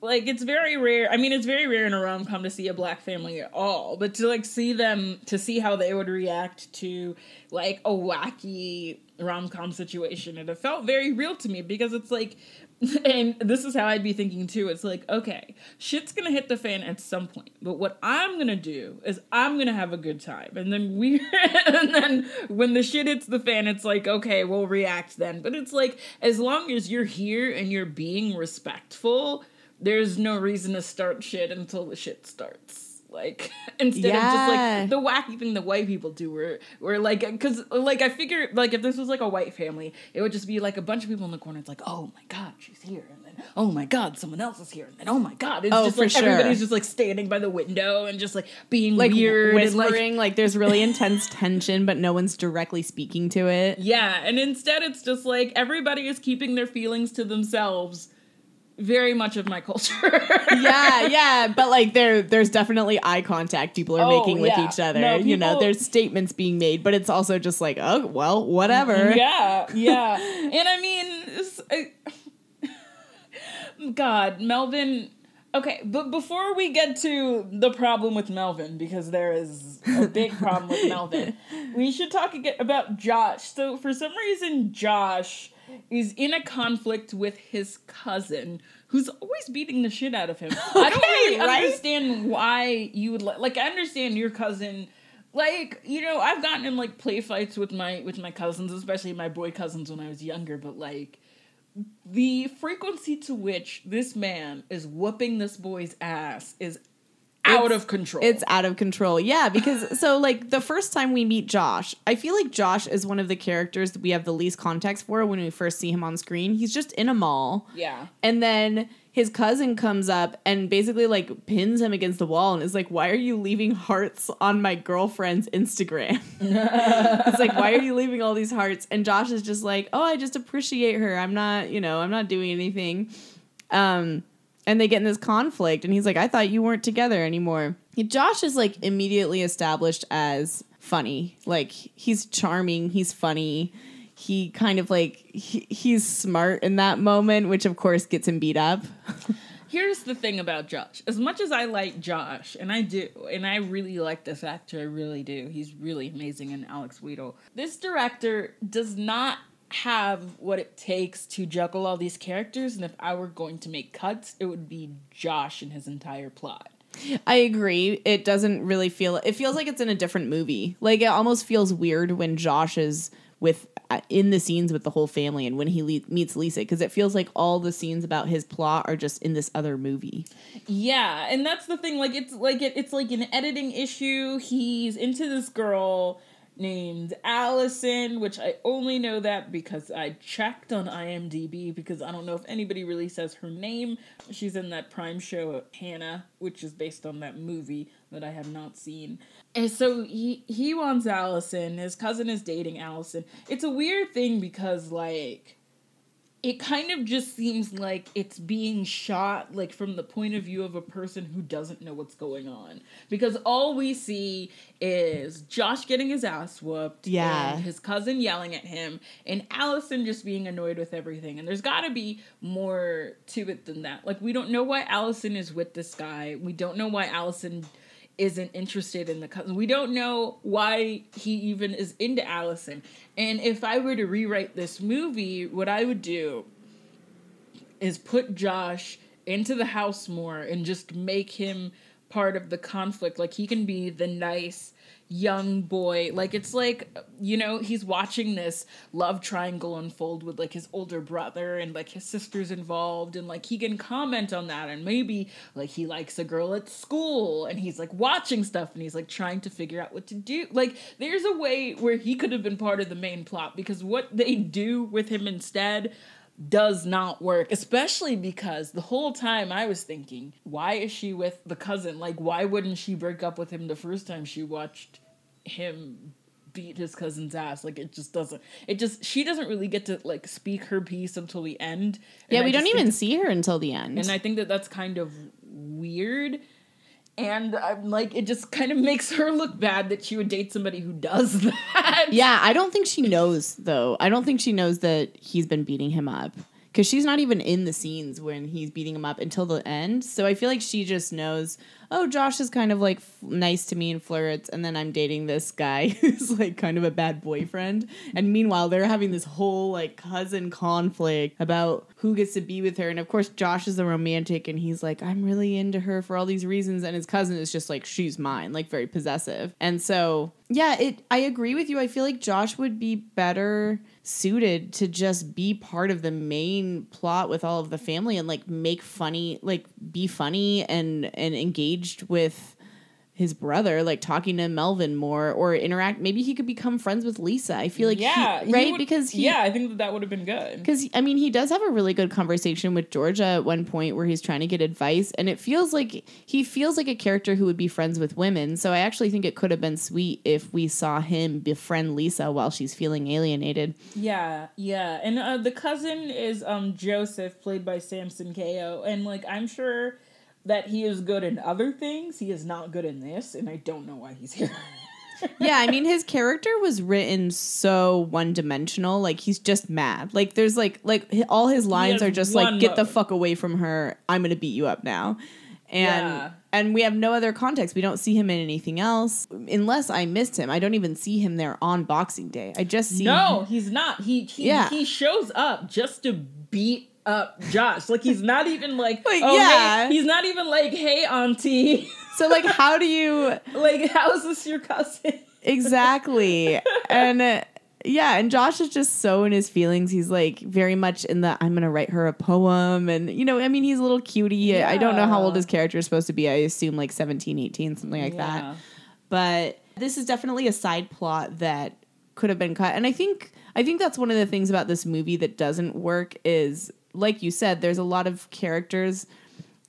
Speaker 2: like it's very rare. I mean, it's very rare in a rom com to see a black family at all, but to like see them to see how they would react to like a wacky rom com situation, and it felt very real to me because it's like. And this is how I'd be thinking too. It's like, okay, shit's gonna hit the fan at some point, but what I'm gonna do is I'm gonna have a good time, and then we, and then when the shit hits the fan, it's like, okay, we'll react then. But it's like, as long as you're here and you're being respectful, there's no reason to start shit until the shit starts. Like instead of just like the wacky thing that white people do, where where like because like I figure like if this was like a white family, it would just be like a bunch of people in the corner. It's like, oh my god, she's here, and then oh my god, someone else is here, and then oh my god, it's
Speaker 3: Oh,
Speaker 2: just like
Speaker 3: sure.
Speaker 2: everybody's just like standing by the window and just like being
Speaker 3: like
Speaker 2: weird, and, like,
Speaker 3: whispering, like, there's really intense tension, but no one's directly speaking to it.
Speaker 2: Yeah, and instead it's just like everybody is keeping their feelings to themselves. Very much of my culture.
Speaker 3: yeah, yeah, but like there, there's definitely eye contact people are
Speaker 2: Oh,
Speaker 3: making with
Speaker 2: yeah.
Speaker 3: each other.
Speaker 2: No,
Speaker 3: you know, there's statements being made, but it's also just like, oh well, whatever.
Speaker 2: yeah, yeah. And I mean, I- God, Melvin. Okay, but before we get to the problem with Melvin, because there is a big problem with Melvin, we should talk again about Josh. So, for some reason, Josh is in a conflict with his cousin, who's always beating the shit out of him. I don't really
Speaker 3: right?
Speaker 2: understand why you would li- like. I understand your cousin like you know i've gotten in like play fights with my with my cousins especially my boy cousins when i was younger but like the frequency to which this man is whooping this boy's ass is out of control
Speaker 3: It's out of control. Yeah, because so like the first time we meet Josh, I feel like Josh is one of the characters that we have the least context for when we first see him on screen. He's just in a mall.
Speaker 2: yeah
Speaker 3: And then his cousin comes up and basically like pins him against the wall and is like, Why are you leaving hearts on my girlfriend's Instagram? it's like, Why are you leaving all these hearts? And Josh is just like, Oh, I just appreciate her. I'm not, you know, I'm not doing anything. Um, and they get in this conflict, and he's like, I thought you weren't together anymore. Josh is like immediately established as funny. Like, he's charming, he's funny. He kind of like, he, he's smart in that moment, which of course gets him beat up.
Speaker 2: here's the thing about josh as much as i like josh and i do and i really like this actor i really do he's really amazing in alex Wheatle. this director does not have what it takes to juggle all these characters and if i were going to make cuts it would be josh and his entire plot
Speaker 3: I agree. It doesn't really feel. It feels like it's in a different movie. Like it almost feels weird when Josh is with uh, in the scenes with the whole family and when he le- meets Lisa because it feels like all the scenes about his plot are just in this other movie.
Speaker 2: Yeah, and that's the thing. Like it's like it, it's like an editing issue. He's into this girl named Allison, which I only know that because I checked on IMDb because I don't know if anybody really says her name. She's in that Prime show Hanna, which is based on that movie that I have not seen. And so he he wants Allison. His cousin is dating Allison. It's a weird thing because like it kind of just seems like it's being shot like from the point of view of a person who doesn't know what's going on. Because all we see is Josh getting his ass whooped
Speaker 3: Yeah.
Speaker 2: and his cousin yelling at him and Allison just being annoyed with everything. And there's got to be more to it than that. Like we don't know why Allison is with this guy. We don't know why Allison isn't interested in the cousin. We don't know why he even is into Allison. And if I were to rewrite this movie, what I would do is put Josh into the house more and just make him part of the conflict. Like he can be the nice young boy. Like it's like you know, he's watching this love triangle unfold with like his older brother and like his sister's involved and like he can comment on that and maybe like he likes a girl at school and he's like watching stuff and he's like trying to figure out what to do. Like there's a way where he could have been part of the main plot because what they do with him instead does not work, especially because the whole time I was thinking, why is she with the cousin? Like, why wouldn't she break up with him the first time she watched him beat his cousin's ass? Like, it just doesn't, it just, she doesn't really get to, like, speak her piece until the end.
Speaker 3: Yeah,
Speaker 2: And
Speaker 3: we
Speaker 2: I
Speaker 3: don't even
Speaker 2: think-
Speaker 3: see her until the end.
Speaker 2: and I think that that's kind of weird. And I'm like, it just kind of makes her look bad that she would date somebody who does that.
Speaker 3: yeah, I don't think she knows though. I don't think she knows that he's been beating him up because she's not even in the scenes when he's beating him up until the end. So I feel like she just knows. Oh, Josh is kind of like f- nice to me and flirts, and then I'm dating this guy who's like kind of a bad boyfriend. And meanwhile, they're having this whole like cousin conflict about who gets to be with her. And of course, Josh is the romantic, and he's like, I'm really into her for all these reasons. And his cousin is just like, she's mine, like very possessive. And so yeah, it I agree with you. I feel like Josh would be better suited to just be part of the main plot with all of the family and like make funny like be funny and and engaged with his brother like talking to Melvin more or interact maybe he could become friends with Lisa. I feel like
Speaker 2: yeah, he
Speaker 3: right
Speaker 2: would-
Speaker 3: because he
Speaker 2: yeah, I think that that would have been good.
Speaker 3: because I mean, he does have a really good conversation with Georgia at one point where he's trying to get advice, and it feels like he feels like a character who would be friends with women. So I actually think it could have been sweet if we saw him befriend Lisa while she's feeling alienated.
Speaker 2: Yeah, yeah, and uh, the cousin is um Joseph, played by Samson Ko, and like I'm sure that he is good in other things. He is not good in this, and I don't know why he's here.
Speaker 3: yeah, I mean, his character was written so one dimensional. Like he's just mad. Like there's like like all his lines are just like, "Get the fuck away from her! I'm gonna beat you up now." And
Speaker 2: Yeah.
Speaker 3: and we have no other context. We don't see him in anything else, unless I missed him. I don't even see him there on Boxing Day. I just see
Speaker 2: no, he's not. He he,
Speaker 3: Yeah.
Speaker 2: he shows up just to beat up Josh. Like he's not even like,
Speaker 3: Like,
Speaker 2: oh
Speaker 3: yeah.
Speaker 2: hey, he's not even like, hey auntie,
Speaker 3: So like, how do you
Speaker 2: like how's this your cousin?
Speaker 3: exactly? And uh, yeah, and Josh is just so in his feelings. He's like very much in the I'm gonna write her a poem, and you know, I mean, he's a little cutie. I don't know how old his character is supposed to be. I assume like 17, 18, something like
Speaker 2: Yeah.
Speaker 3: that. But this is definitely a side plot that could have been cut, and I think I think that's one of the things about this movie that doesn't work is like you said, there's a lot of characters.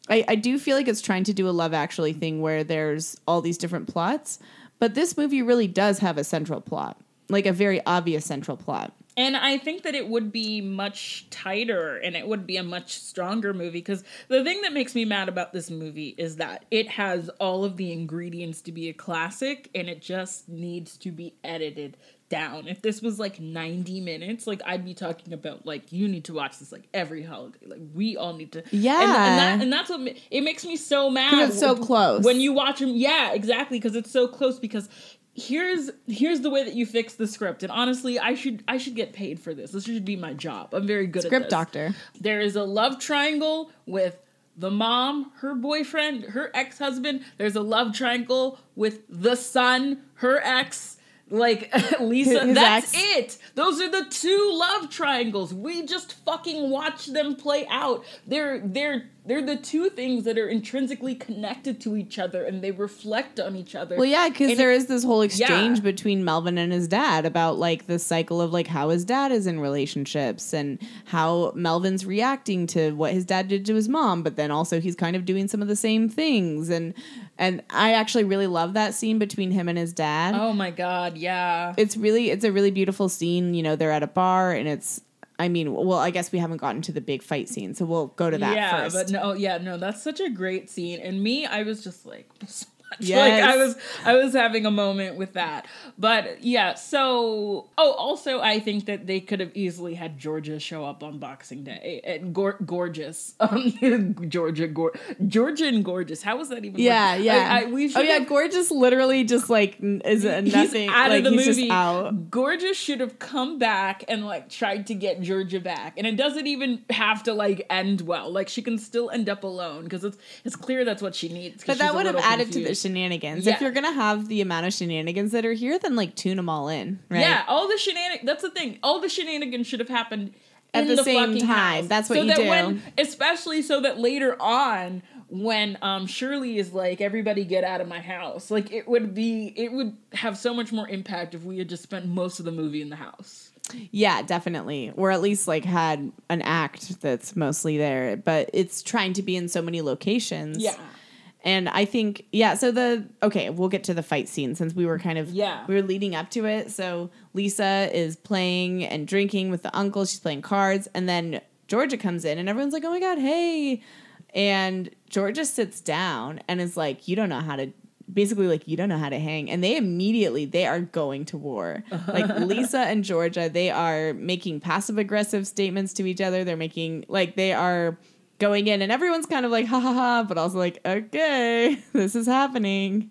Speaker 3: I, I do feel like it's trying to do a Love Actually thing where there's all these different plots, but this movie really does have a central plot, like a very obvious central plot.
Speaker 2: And I think that it would be much tighter and it would be a much stronger movie because the thing that makes me mad about this movie is that it has all of the ingredients to be a classic and it just needs to be edited down. If this was like 90 minutes, like I'd be talking about like you need to watch this like every holiday. Like we all need to
Speaker 3: Yeah.
Speaker 2: And, and, that, and that's what it makes me so mad.
Speaker 3: it's so close.
Speaker 2: When you watch them, yeah, exactly because it's so close because here's here's the way that you fix the script and honestly i should i should get paid for this this should be my job i'm very good at
Speaker 3: Script doctor.
Speaker 2: there is a love triangle with the mom her boyfriend her ex-husband there's a love triangle with the son her ex like lisa
Speaker 3: His
Speaker 2: that's
Speaker 3: ex.
Speaker 2: it. Those are the two love triangles. We just fucking watch them play out. They're they're they're the two things that are intrinsically connected to each other and they reflect on each other
Speaker 3: Well, yeah, because there
Speaker 2: it-
Speaker 3: is this whole exchange
Speaker 2: Yeah.
Speaker 3: between Melvin and his dad about like the cycle of like how his dad is in relationships and how Melvin's reacting to what his dad did to his mom, but then also he's kind of doing some of the same things and and I actually really love that scene between him and his dad.
Speaker 2: oh my god yeah
Speaker 3: It's really it's a really beautiful scene. You know, they're at a bar and it's I mean, well, I guess we haven't gotten to the big fight scene, so we'll go to that
Speaker 2: yeah,
Speaker 3: first.
Speaker 2: but no, yeah, no, that's such a great scene. And me, I was just like, much.
Speaker 3: Yes.
Speaker 2: Like I was, I was having a moment with that. But yeah, so oh, also I think that they could have easily had Georgia show up on Boxing Day and gor- gorgeous, um, Georgia, gor- Georgia and gorgeous. How was that even?
Speaker 3: yeah,
Speaker 2: work?
Speaker 3: yeah.
Speaker 2: I, I, we
Speaker 3: oh yeah,
Speaker 2: should've-
Speaker 3: Gorgeous literally just like is nothing.
Speaker 2: out
Speaker 3: like
Speaker 2: of the movie.
Speaker 3: just out.
Speaker 2: Gorgeous should have come back and like tried to get Georgia back, and it doesn't even have to like end well. Like she can still end up alone because it's it's clear that's what she needs.
Speaker 3: But that would have added to the
Speaker 2: confused.
Speaker 3: Shenanigans.
Speaker 2: Yeah.
Speaker 3: If you're gonna have the amount of shenanigans that are here, then like tune them all in, right?
Speaker 2: Yeah, all the shenanigans. That's the thing. All the shenanigans should have happened
Speaker 3: At
Speaker 2: in
Speaker 3: the same
Speaker 2: fucking
Speaker 3: time.
Speaker 2: house.
Speaker 3: That's what
Speaker 2: so
Speaker 3: you
Speaker 2: that
Speaker 3: do.
Speaker 2: When, especially so that later on, when um Shirley is like, "Everybody get out of my house," like it would be, it would have so much more impact if we had just spent most of the movie in the house.
Speaker 3: Yeah, definitely. Or at least like had an act that's mostly there. But it's trying to be in so many locations.
Speaker 2: Yeah.
Speaker 3: And I think, yeah, so the, okay, we'll get to the fight scene since we were kind of,
Speaker 2: Yeah.
Speaker 3: we were leading up to it. So Lisa is playing and drinking with the uncle. She's playing cards. And then Georgia comes in and everyone's like, oh my God, hey. And Georgia sits down and is like, you don't know how to, basically like, you don't know how to hang. And they immediately, they are going to war. Like Lisa and Georgia, they are making passive aggressive statements to each other. They're making, like, they are going in and everyone's kind of like ha ha ha but also like okay this is happening.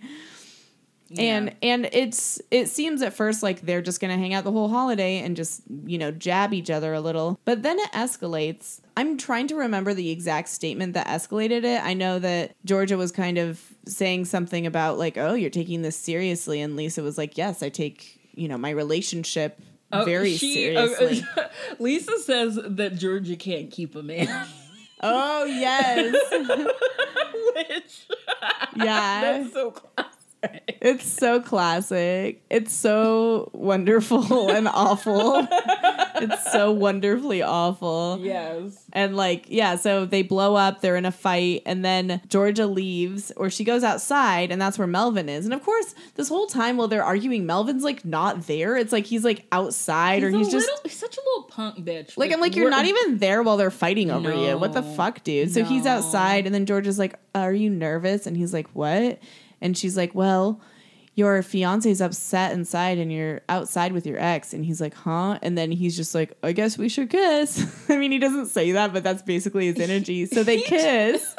Speaker 3: And and it's it seems at first like they're just gonna hang out the whole holiday and just you know jab each other a little. But then it escalates. I'm trying to remember the exact statement that escalated it. I know that georgia was kind of saying something about like oh you're taking this seriously. And lisa was like yes i take you know my relationship
Speaker 2: Oh,
Speaker 3: very
Speaker 2: she- uh,
Speaker 3: seriously.
Speaker 2: Lisa says that Georgia can't keep a man.
Speaker 3: oh yes.
Speaker 2: Which?
Speaker 3: Yeah
Speaker 2: that's so classic.
Speaker 3: It's so classic. It's so wonderful and awful. It's so wonderfully awful.
Speaker 2: Yes.
Speaker 3: And like, yeah, so they blow up, they're in a fight, and then Georgia leaves, or she goes outside, and that's where Melvin is. And of course, this whole time while they're arguing, Melvin's like not there. It's like he's like outside, or he's just
Speaker 2: little, he's such a little punk bitch.
Speaker 3: like I'm like, you're not even there while they're fighting over you. What the fuck, dude? So he's outside, and then George is like, Are you nervous? And he's like, What? And she's like, Well, your fiance's upset inside and you're outside with your ex. And he's like, Huh? And then he's just like, I guess we should kiss. I mean, he doesn't say that, but that's basically his energy. So they kiss.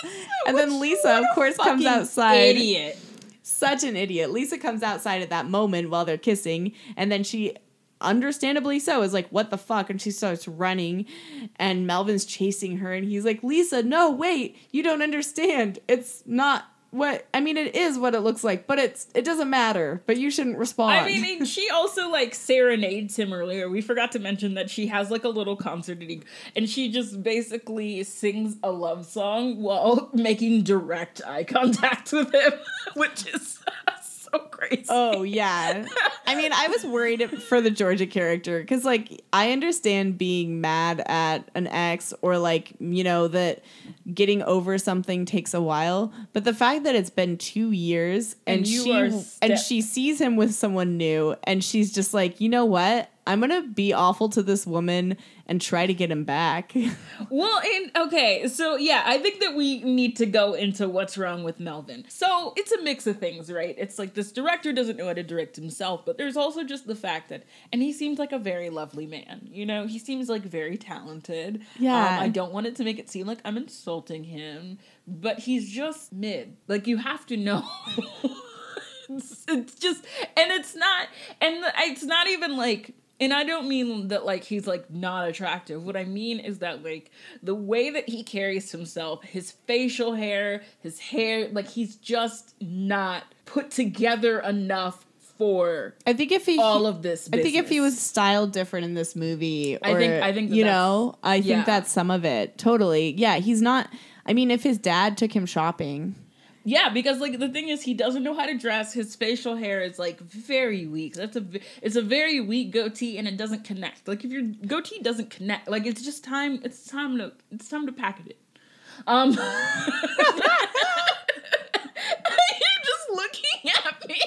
Speaker 3: and then Lisa, of course, comes outside
Speaker 2: Idiot.
Speaker 3: such an idiot. Lisa comes outside at that moment while they're kissing, and then she, understandably so, is like, "What the fuck?" And she starts running, and Melvin's chasing her, and he's like, "Lisa, no, wait, you don't understand. It's not." What I mean, it is what it looks like, but it's it doesn't matter. But you shouldn't respond.
Speaker 2: I mean, she also like serenades him earlier. We forgot to mention that she has like a little concert and she just basically sings a love song while making direct eye contact with him, which is so crazy.
Speaker 3: Oh yeah. I mean, I was worried for the Georgia character because, like, I understand being mad at an ex or like you know that getting over something takes a while, but the fact that it's been two years and,
Speaker 2: And
Speaker 3: she and she sees him with someone new and she's just like, you know what? I'm gonna be awful to this woman and try to get him back.
Speaker 2: Well, and okay, so yeah, I think that we need to go into what's wrong with Melvin. So it's a mix of things, right? It's like this director doesn't know how to direct himself, but there's also just the fact that, and he seems like a very lovely man. You know, he seems like very talented.
Speaker 3: Yeah.
Speaker 2: Um, I don't want it to make it seem like I'm insulting him, but he's just mid. Like you have to know. it's, it's just, and it's not, and it's not even like and I don't mean that like he's like not attractive. What I mean is that like the way that he carries himself, his facial hair, his hair, like he's just not put together enough for
Speaker 3: I think if he
Speaker 2: all of this.
Speaker 3: I think if he was styled different in this movie, or,
Speaker 2: I think- I think that
Speaker 3: you know, I
Speaker 2: yeah.
Speaker 3: think that's some of it. Totally, yeah. He's not. I mean, if his dad took him shopping,
Speaker 2: Yeah, because like the thing is, he doesn't know how to dress. His facial hair is like very weak. That's a it's a very weak goatee, and it doesn't connect. Like if your goatee doesn't connect, like it's just time. It's time to it's time to packet it. Um, you're just looking at me.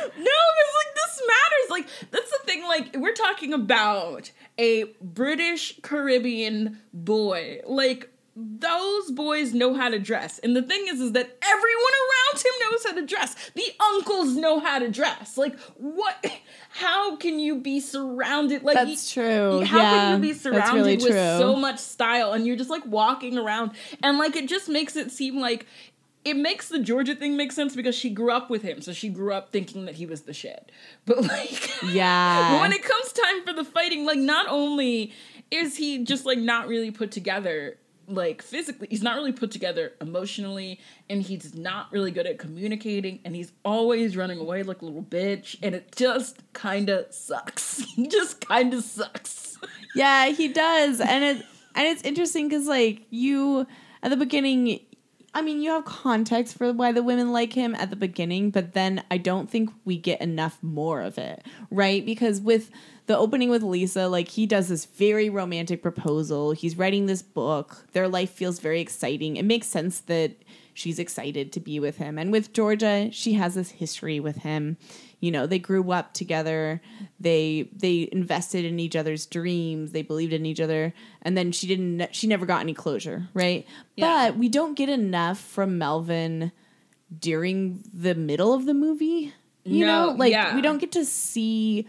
Speaker 2: no, because like this matters. Like that's the thing. Like we're talking about a British Caribbean boy. Like those boys know how to dress. And the thing is, is that everyone around him knows how to dress. The uncles know how to dress. Like what? How can you be surrounded? Like
Speaker 3: That's true.
Speaker 2: How
Speaker 3: Yeah,
Speaker 2: can you be surrounded
Speaker 3: really
Speaker 2: with
Speaker 3: true.
Speaker 2: so much style and you're just like walking around and like it just makes it seem like it makes the Georgia thing make sense because she grew up with him, so she grew up thinking that he was the shit. But like,
Speaker 3: Yeah.
Speaker 2: when it comes time for the fighting, like not only is he just like not really put together like physically he's not really put together emotionally and he's not really good at communicating and he's always running away like a little bitch and it just kind of sucks he just kind of sucks
Speaker 3: Yeah, he does, and it and it's interesting because like you at the beginning, I mean, you have context for why the women like him at the beginning, but then I don't think we get enough more of it, right? Because with the opening with Lisa, like he does this very romantic proposal. He's writing this book. Their life feels very exciting. It makes sense that she's excited to be with him. And with Georgia, she has this history with him. You know, they grew up together. They they invested in each other's dreams. They believed in each other. And then she didn't she never got any closure, right?
Speaker 2: Yeah.
Speaker 3: But we don't get enough from Melvin during the middle of the movie. You
Speaker 2: No,
Speaker 3: know, like
Speaker 2: yeah.
Speaker 3: we don't get to see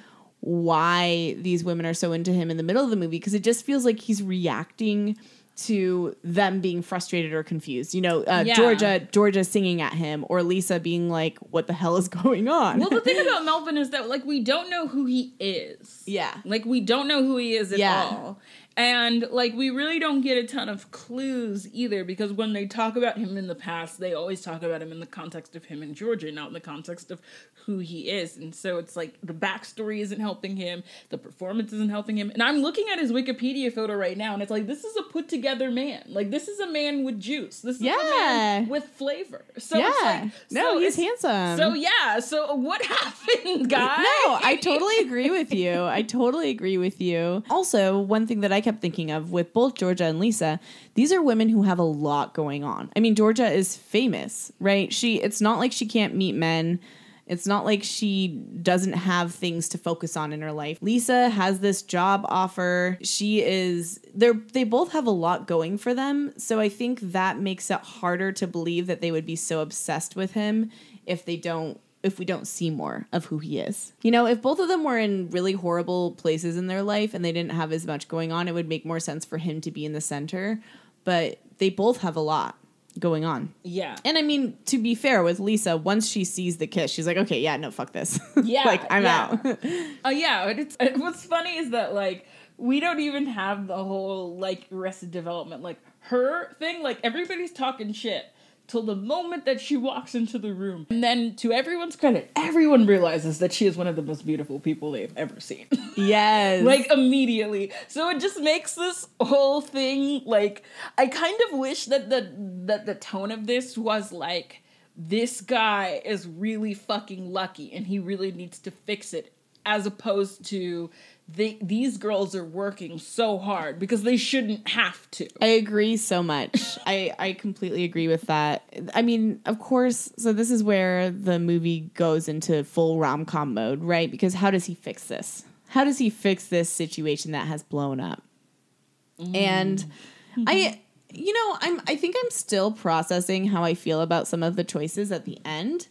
Speaker 3: why these women are so into him in the middle of the movie because it just feels like he's reacting to them being frustrated or confused. You know, uh,
Speaker 2: Yeah.
Speaker 3: Georgia Georgia singing at him or Lisa being like, "What the hell is going on?"
Speaker 2: well the thing about melvin is that like we don't know who he is
Speaker 3: yeah,
Speaker 2: Like we don't know who he is at
Speaker 3: Yeah.
Speaker 2: all. And like we really don't get a ton of clues either because when they talk about him in the past, they always talk about him in the context of him in Georgia, not in the context of who he is. And so it's like the backstory isn't helping him, the performance isn't helping him. And I'm looking at his Wikipedia photo right now, and it's like this is a put together man. Like this is a man with juice. This is a
Speaker 3: Yeah.
Speaker 2: man with flavor. So it's
Speaker 3: yeah.
Speaker 2: like
Speaker 3: no,
Speaker 2: so
Speaker 3: he's handsome.
Speaker 2: So yeah, so what happened, guys?
Speaker 3: No, I totally agree with you. I totally agree with you. Also, one thing that I kept thinking of with both Georgia and Lisa, these are women who have a lot going on. I mean, Georgia is famous, right? She it's not like she can't meet men. It's not like she doesn't have things to focus on in her life. Lisa has this job offer. She is they're they both have a lot going for them. So I think that makes it harder to believe that they would be so obsessed with him if they don't if we don't see more of who he is. You know, if both of them were in really horrible places in their life and they didn't have as much going on, it would make more sense for him to be in the center. But they both have a lot going on.
Speaker 2: Yeah.
Speaker 3: And I mean, to be fair with Lisa, once she sees the kiss, she's like, okay, yeah, no, fuck this.
Speaker 2: Yeah,
Speaker 3: like, I'm
Speaker 2: yeah.
Speaker 3: out.
Speaker 2: Oh yeah, it's what's funny is that like we don't even have the whole like arrested development like her thing. Like everybody's talking shit till the moment that she walks into the room, and then to everyone's credit, everyone realizes that she is one of the most beautiful people they've ever seen.
Speaker 3: yes.
Speaker 2: like immediately. So it just makes this whole thing like I kind of wish that the that the tone of this was like this guy is really fucking lucky and he really needs to fix it as opposed to they, these girls are working so hard because they shouldn't have to.
Speaker 3: I agree so much. I, I completely agree with that. I mean, of course, so this is where the movie goes into full rom com mode, right? Because how does he fix this? How does he fix this situation that has blown up? And mm-hmm. I you know, I'm I think I'm still processing how I feel about some of the choices at the end.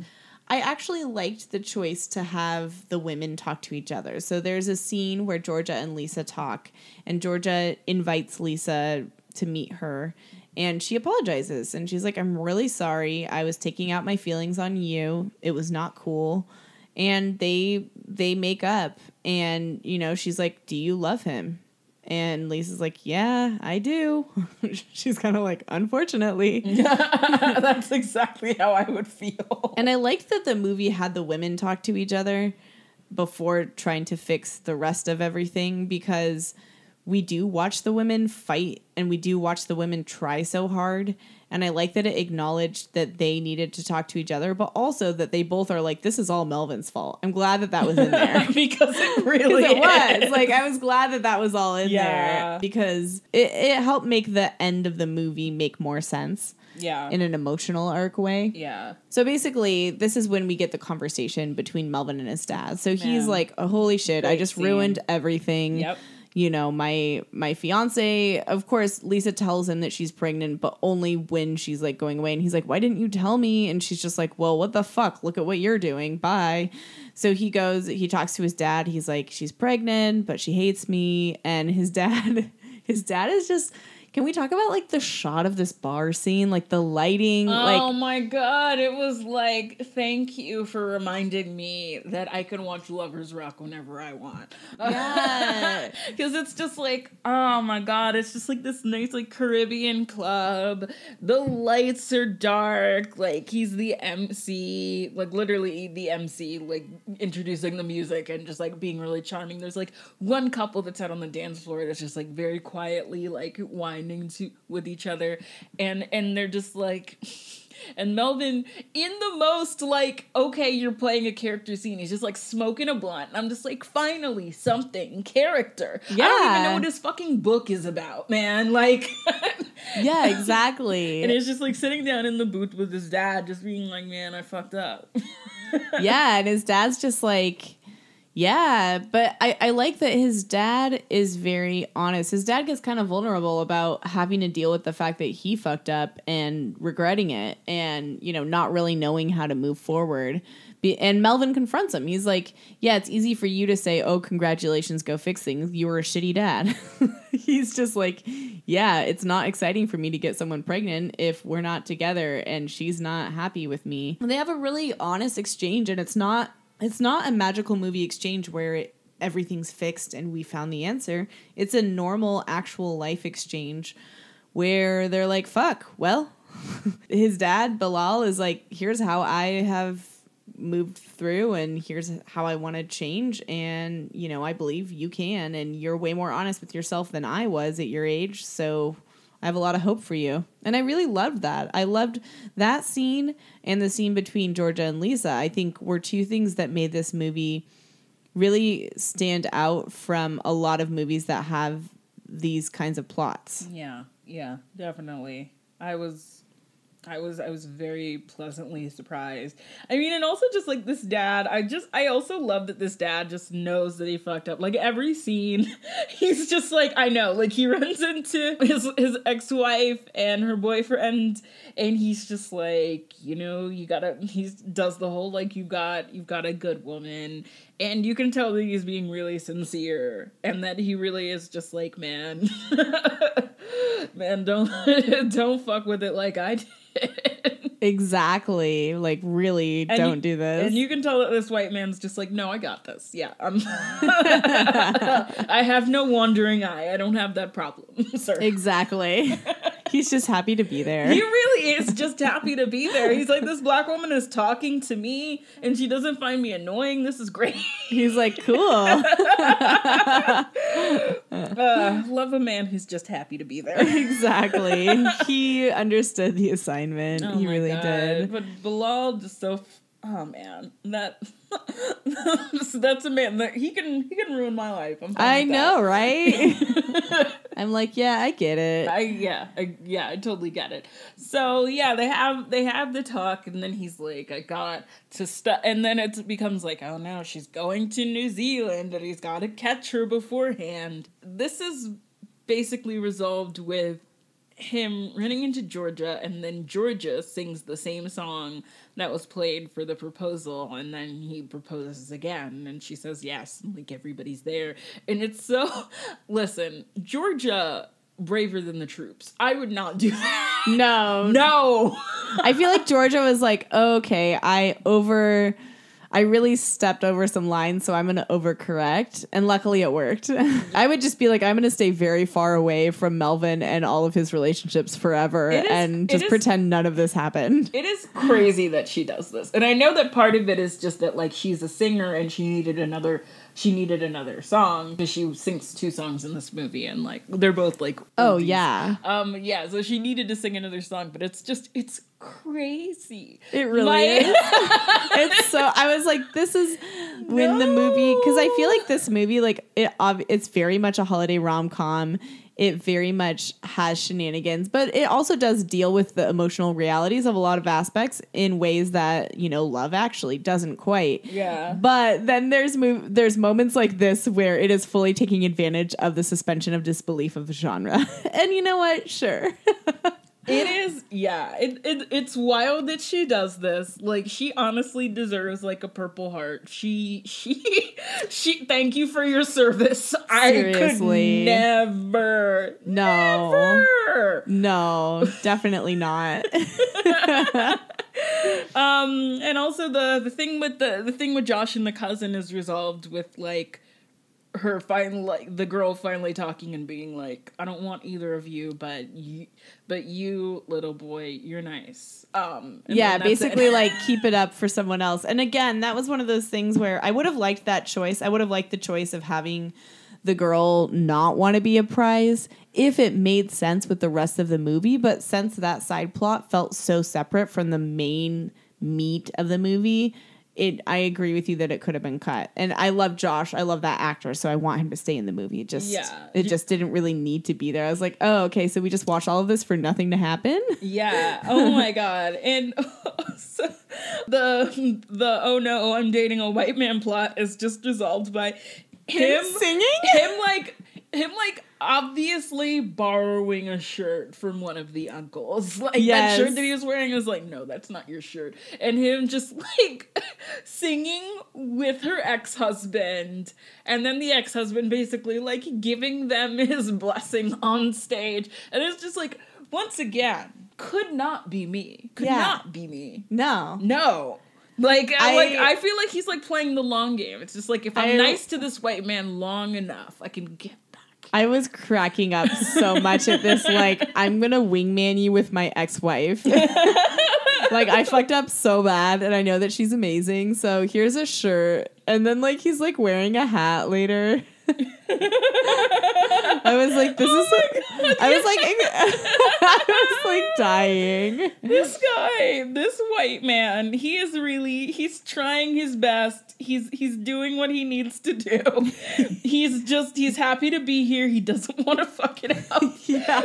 Speaker 3: I actually liked the choice to have the women talk to each other. So there's a scene where Georgia and Lisa talk, and Georgia invites Lisa to meet her, and she apologizes. And she's like, I'm really sorry. I was taking out my feelings on you. It was not cool. And they they make up and you know, she's like, Do you love him? And Lisa's like, Yeah, I do. she's kind of like, Unfortunately.
Speaker 2: That's exactly how I would feel.
Speaker 3: And I liked that the movie had the women talk to each other before trying to fix the rest of everything because we do watch the women fight and we do watch the women try so hard. And I like that it acknowledged that they needed to talk to each other, but also that they both are like, this is all Melvin's fault. I'm glad that that was in there.
Speaker 2: because it really
Speaker 3: it was like I was glad that that was all in
Speaker 2: Yeah.
Speaker 3: there because it, it helped make the end of the movie make more sense.
Speaker 2: Yeah.
Speaker 3: in an emotional arc way.
Speaker 2: yeah.
Speaker 3: So basically, this is when we get the conversation between Melvin and his dad. So he's
Speaker 2: Man.
Speaker 3: like, oh, "Holy shit! I just
Speaker 2: scene.
Speaker 3: ruined everything."
Speaker 2: Yep.
Speaker 3: You know, my my fiance. Of course, Lisa tells him that she's pregnant, but only when she's like going away. And he's like, "Why didn't you tell me?" And she's just like, "Well, what the fuck? Look at what you're doing. Bye." So he goes. He talks to his dad. He's like, "She's pregnant, but she hates me." And his dad, his dad is just. Can we talk about like the shot of this bar scene, like the lighting, oh like
Speaker 2: oh my god, it was like, thank you for reminding me that I can watch Lovers Rock whenever I want.
Speaker 3: Yeah.
Speaker 2: Because it's just like, oh my god, it's just like this nice, like, Caribbean club. The lights are dark. Like, he's the MC, like, literally the MC, like, introducing the music and just, like, being really charming. There's, like, one couple that's out on the dance floor that's just, like, very quietly, like, to with each other. And, and they're just, like, and Melvin, in the most like, okay, you're playing a character scene, he's just like smoking a blunt. And I'm just like, finally, something character. yeah. I don't even know what his fucking book is about, man. Like,
Speaker 3: yeah, exactly.
Speaker 2: and he's just like sitting down in the booth with his dad, just being like, man, I fucked up.
Speaker 3: yeah, and his dad's just like, yeah, but I, I like that his dad is very honest. His dad gets kind of vulnerable about having to deal with the fact that he fucked up and regretting it and, you know, not really knowing how to move forward. Be- And Melvin confronts him. He's like, Yeah, it's easy for you to say, Oh, congratulations, go fix things. You were a shitty dad. He's just like, Yeah, it's not exciting for me to get someone pregnant if we're not together and she's not happy with me. They have a really honest exchange, and it's not it's not a magical movie exchange where it, everything's fixed and we found the answer. It's a normal, actual life exchange where they're like, fuck, well, his dad, Bilal, is like, here's how I have moved through and here's how I want to change. And, you know, I believe you can. And you're way more honest with yourself than I was at your age. So I have a lot of hope for you. And I really loved that. I loved that scene and the scene between Georgia and Lisa. I think were two things that made this movie really stand out from a lot of movies that have these kinds of plots.
Speaker 2: yeah, yeah, definitely. I was. I was I was very pleasantly surprised. I mean, and also just like this dad, I just I also love that this dad just knows that he fucked up. Like every scene, he's just like I know, like he runs into his his ex wife and her boyfriend, and he's just like you know you gotta he does the whole like you got you've got a good woman, and you can tell that he's being really sincere and that he really is just like man, man don't don't fuck with it like I did.
Speaker 3: Exactly. Like really
Speaker 2: And
Speaker 3: don't
Speaker 2: you-
Speaker 3: do this.
Speaker 2: And you can tell that this white man's just like, no, I got this. Yeah, I'm. I have no wandering eye. I don't have that problem, sir.
Speaker 3: exactly. He's just happy to be there.
Speaker 2: He really is just happy to be there. He's like, this black woman is talking to me, and she doesn't find me annoying. This is great.
Speaker 3: He's like, cool.
Speaker 2: Uh, love a man who's just happy to be there.
Speaker 3: exactly. He understood the assignment.
Speaker 2: Oh
Speaker 3: he really
Speaker 2: God.
Speaker 3: did.
Speaker 2: But Bilal just so. Oh man, that that's a man that he can he can ruin my life. I'm
Speaker 3: I know,
Speaker 2: that.
Speaker 3: right? I'm like, yeah, I get it.
Speaker 2: I yeah, I, yeah, I totally get it. So yeah, they have they have the talk, and then he's like, "I got to stop," and then it becomes like, "Oh no, she's going to New Zealand, and he's got to catch her beforehand." This is basically resolved with him running into Georgia, and then Georgia sings the same song that was played for the proposal, and then he proposes again, and she says yes, and like everybody's there, and it's so. Listen, Georgia braver than the troops. I would not do that.
Speaker 3: no.
Speaker 2: No.
Speaker 3: I feel like Georgia was like, okay, I over I really stepped over some lines, so I'm gonna overcorrect. And luckily it worked. I would just be like, I'm gonna stay very far away from Melvin and all of his relationships forever
Speaker 2: is-
Speaker 3: and just
Speaker 2: is-
Speaker 3: pretend none of this happened.
Speaker 2: It is crazy that she does this. And I know that part of it is just that like she's a singer and she needed another she needed another song because she sings two songs in this movie and like they're both like
Speaker 3: Oh yeah.
Speaker 2: Um yeah, so she needed to sing another song, but it's just it's crazy.
Speaker 3: It really
Speaker 2: My-
Speaker 3: is. it's so. I was like, this is when the movie because I feel like this movie, like it, it's very much a holiday rom com. It very much has shenanigans, but it also does deal with the emotional realities of a lot of aspects in ways that you know Love Actually doesn't quite.
Speaker 2: Yeah.
Speaker 3: But then there's mov- there's moments like this where it is fully taking advantage of the suspension of disbelief of the genre, and you know what? Sure.
Speaker 2: It is, yeah. It, it it's wild that she does this. Like she honestly deserves like a purple heart. She she she. Thank you for your service. I could never,
Speaker 3: No.
Speaker 2: never.
Speaker 3: No, definitely not.
Speaker 2: Um, and also the the thing with the the thing with Josh and the cousin is resolved with like her finally like the girl finally talking and being like, I don't want either of you, but you, but you little boy, you're nice. Um,
Speaker 3: yeah,
Speaker 2: it.
Speaker 3: basically like keep it up for someone else. And again, that was one of those things where I would have liked that choice. I would have liked the choice of having the girl not want to be a prize if it made sense with the rest of the movie, but since that side plot felt so separate from the main meat of the movie, it I agree with you that it could have been cut. And I love Josh. I love that actor, so I want him to stay in the movie. It just
Speaker 2: Yeah.
Speaker 3: it just didn't really need to be there. I was like, "Oh, okay, so we just watched all of this for nothing to happen?"
Speaker 2: Yeah. Oh my god. And so the the oh no, I'm dating a white man plot is just resolved by him
Speaker 3: singing?
Speaker 2: him like him like obviously borrowing a shirt from one of the uncles. Like
Speaker 3: Yes.
Speaker 2: that shirt that he was wearing was like, no, that's not your shirt. And him just like singing with her ex-husband. And then the ex-husband basically like giving them his blessing on stage. And it's just like, once again, could not be me. Could
Speaker 3: Yeah.
Speaker 2: not be me.
Speaker 3: No.
Speaker 2: No. Like I,
Speaker 3: I-
Speaker 2: like I feel like he's like playing the long game. It's just like if I'm
Speaker 3: I-
Speaker 2: nice to this white man long enough, I can get.
Speaker 3: I was cracking up so much at this. Like, I'm gonna wingman you with my ex-wife. like, I fucked up so bad, and I know that she's amazing. So here's a shirt, and then like he's like wearing a hat later. I was like, this oh is. Like, I was like, I was like dying.
Speaker 2: This guy, this white man, he is really he's trying his best. He's he's doing what he needs to do. he's just he's happy to be here. He doesn't want to fuck it up.
Speaker 3: Yeah.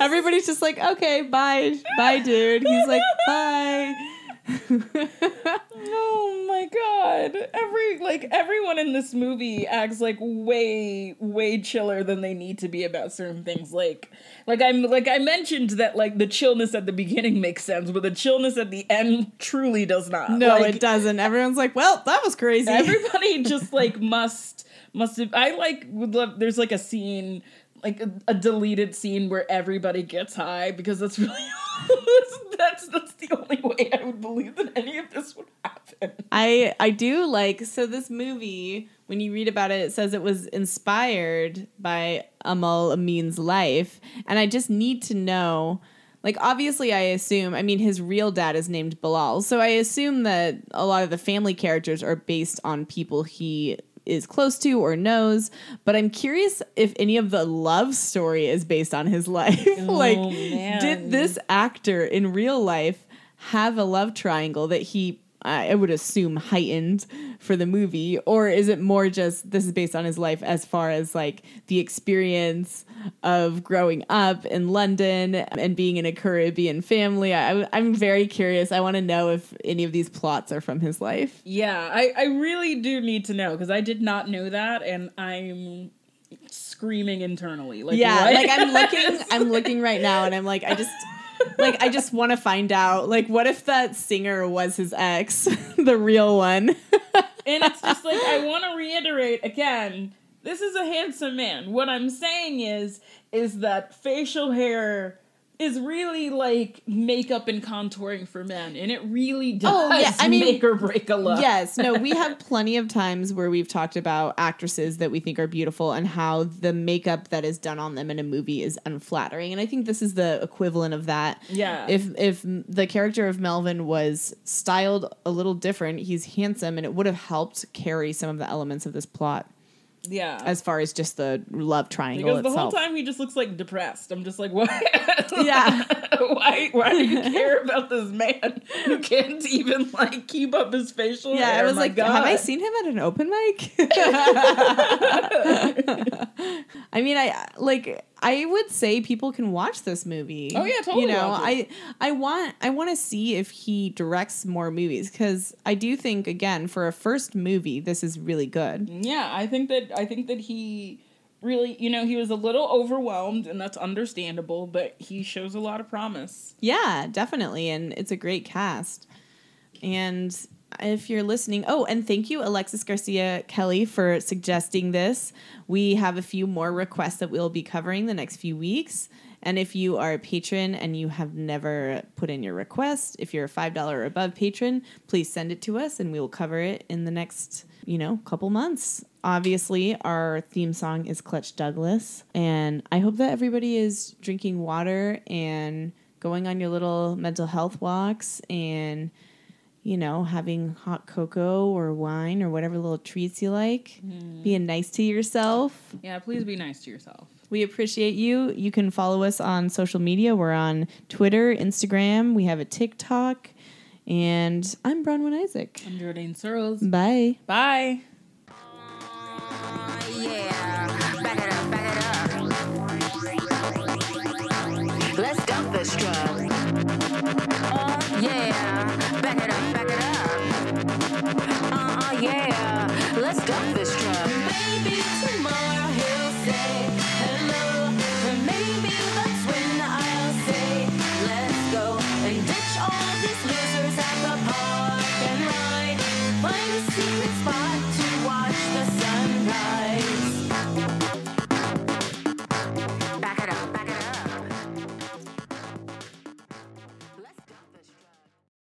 Speaker 3: Everybody's just like, okay, bye, bye, dude. He's like, bye.
Speaker 2: Oh my god. Every like everyone in this movie acts like way way chiller than they need to be about certain things. Like like I'm like I mentioned that like the chillness at the beginning makes sense, but the chillness at the end truly does not.
Speaker 3: No,
Speaker 2: Like,
Speaker 3: it doesn't. Everyone's like, well, that was crazy.
Speaker 2: Everybody just like must must have I like would love there's like a scene like a, a deleted scene where everybody gets high because that's really that's that's the only way I would believe that any of this would happen.
Speaker 3: I I do like so this movie when you read about it it says it was inspired by Aml Ameen's life and I just need to know like obviously I assume I mean his real dad is named Bilal so I assume that a lot of the family characters are based on people he is close to or knows but I'm curious if any of the love story is based on his life oh, like
Speaker 2: man.
Speaker 3: did this actor in real life have a love triangle that he I would assume heightened for the movie or is it more just this is based on his life as far as like the experience of growing up in London and being in a Caribbean family I, I'm very curious I want to know if any of these plots are from his life
Speaker 2: Yeah, I, I really do need to know because I did not know that and I'm screaming internally. Like
Speaker 3: yeah
Speaker 2: what?
Speaker 3: like I'm looking I'm looking right now and I'm like I just like I just want to find out like what if that singer was his ex the real one
Speaker 2: And it's just like I want to reiterate again. This is a handsome man. What I'm saying is, is that facial hair is really like makeup and contouring for men, and it really does
Speaker 3: Oh, yeah, I mean,
Speaker 2: make or break a look.
Speaker 3: Yes, no, we have plenty of times where we've talked about actresses that we think are beautiful and how the makeup that is done on them in a movie is unflattering. And I think this is the equivalent of that.
Speaker 2: Yeah.
Speaker 3: If if the character of Melvin was styled a little different, he's handsome and it would have helped carry some of the elements of this plot.
Speaker 2: Yeah.
Speaker 3: as far as just the love triangle
Speaker 2: because the whole time he just looks like depressed. I'm just like, what?
Speaker 3: Yeah.
Speaker 2: why? Why do you care about this man who can't even like keep up his facial
Speaker 3: yeah,
Speaker 2: hair?
Speaker 3: I was
Speaker 2: My
Speaker 3: like, have I seen him at an open mic? I mean, I like. I would say people can watch this movie.
Speaker 2: Oh, yeah, totally
Speaker 3: You know. I I want I want to see if he directs more movies because I do think again for a first movie this is really good.
Speaker 2: Yeah, I think that I think that he really, you know, he was a little overwhelmed, and that's understandable. But he shows a lot of promise.
Speaker 3: Yeah, definitely. And it's a great cast. And if you're listening, oh, and thank you, Alexis Garcia Kelly, for suggesting this. We have a few more requests that we'll be covering the next few weeks. And if you are a patron and you have never put in your request, if you're a $5 or above patron, please send it to us and we will cover it in the next, you know, couple months. Obviously, our theme song is Clutch Douglas. And I hope that everybody is drinking water and going on your little mental health walks and you know, having hot cocoa or wine or whatever little treats you like, being nice to yourself.
Speaker 2: Yeah, please be nice to yourself.
Speaker 3: We appreciate you. You can follow us on social media. We're on Twitter, Instagram, we have a TikTok, and I'm Bronwyn Isaac.
Speaker 2: I'm Jordan Searles.
Speaker 3: Bye.
Speaker 2: Bye.
Speaker 1: Yeah, back it up, back it up. Let's dump this truck. Uh, yeah, back it up. Uh, uh, yeah, let's dump this truck.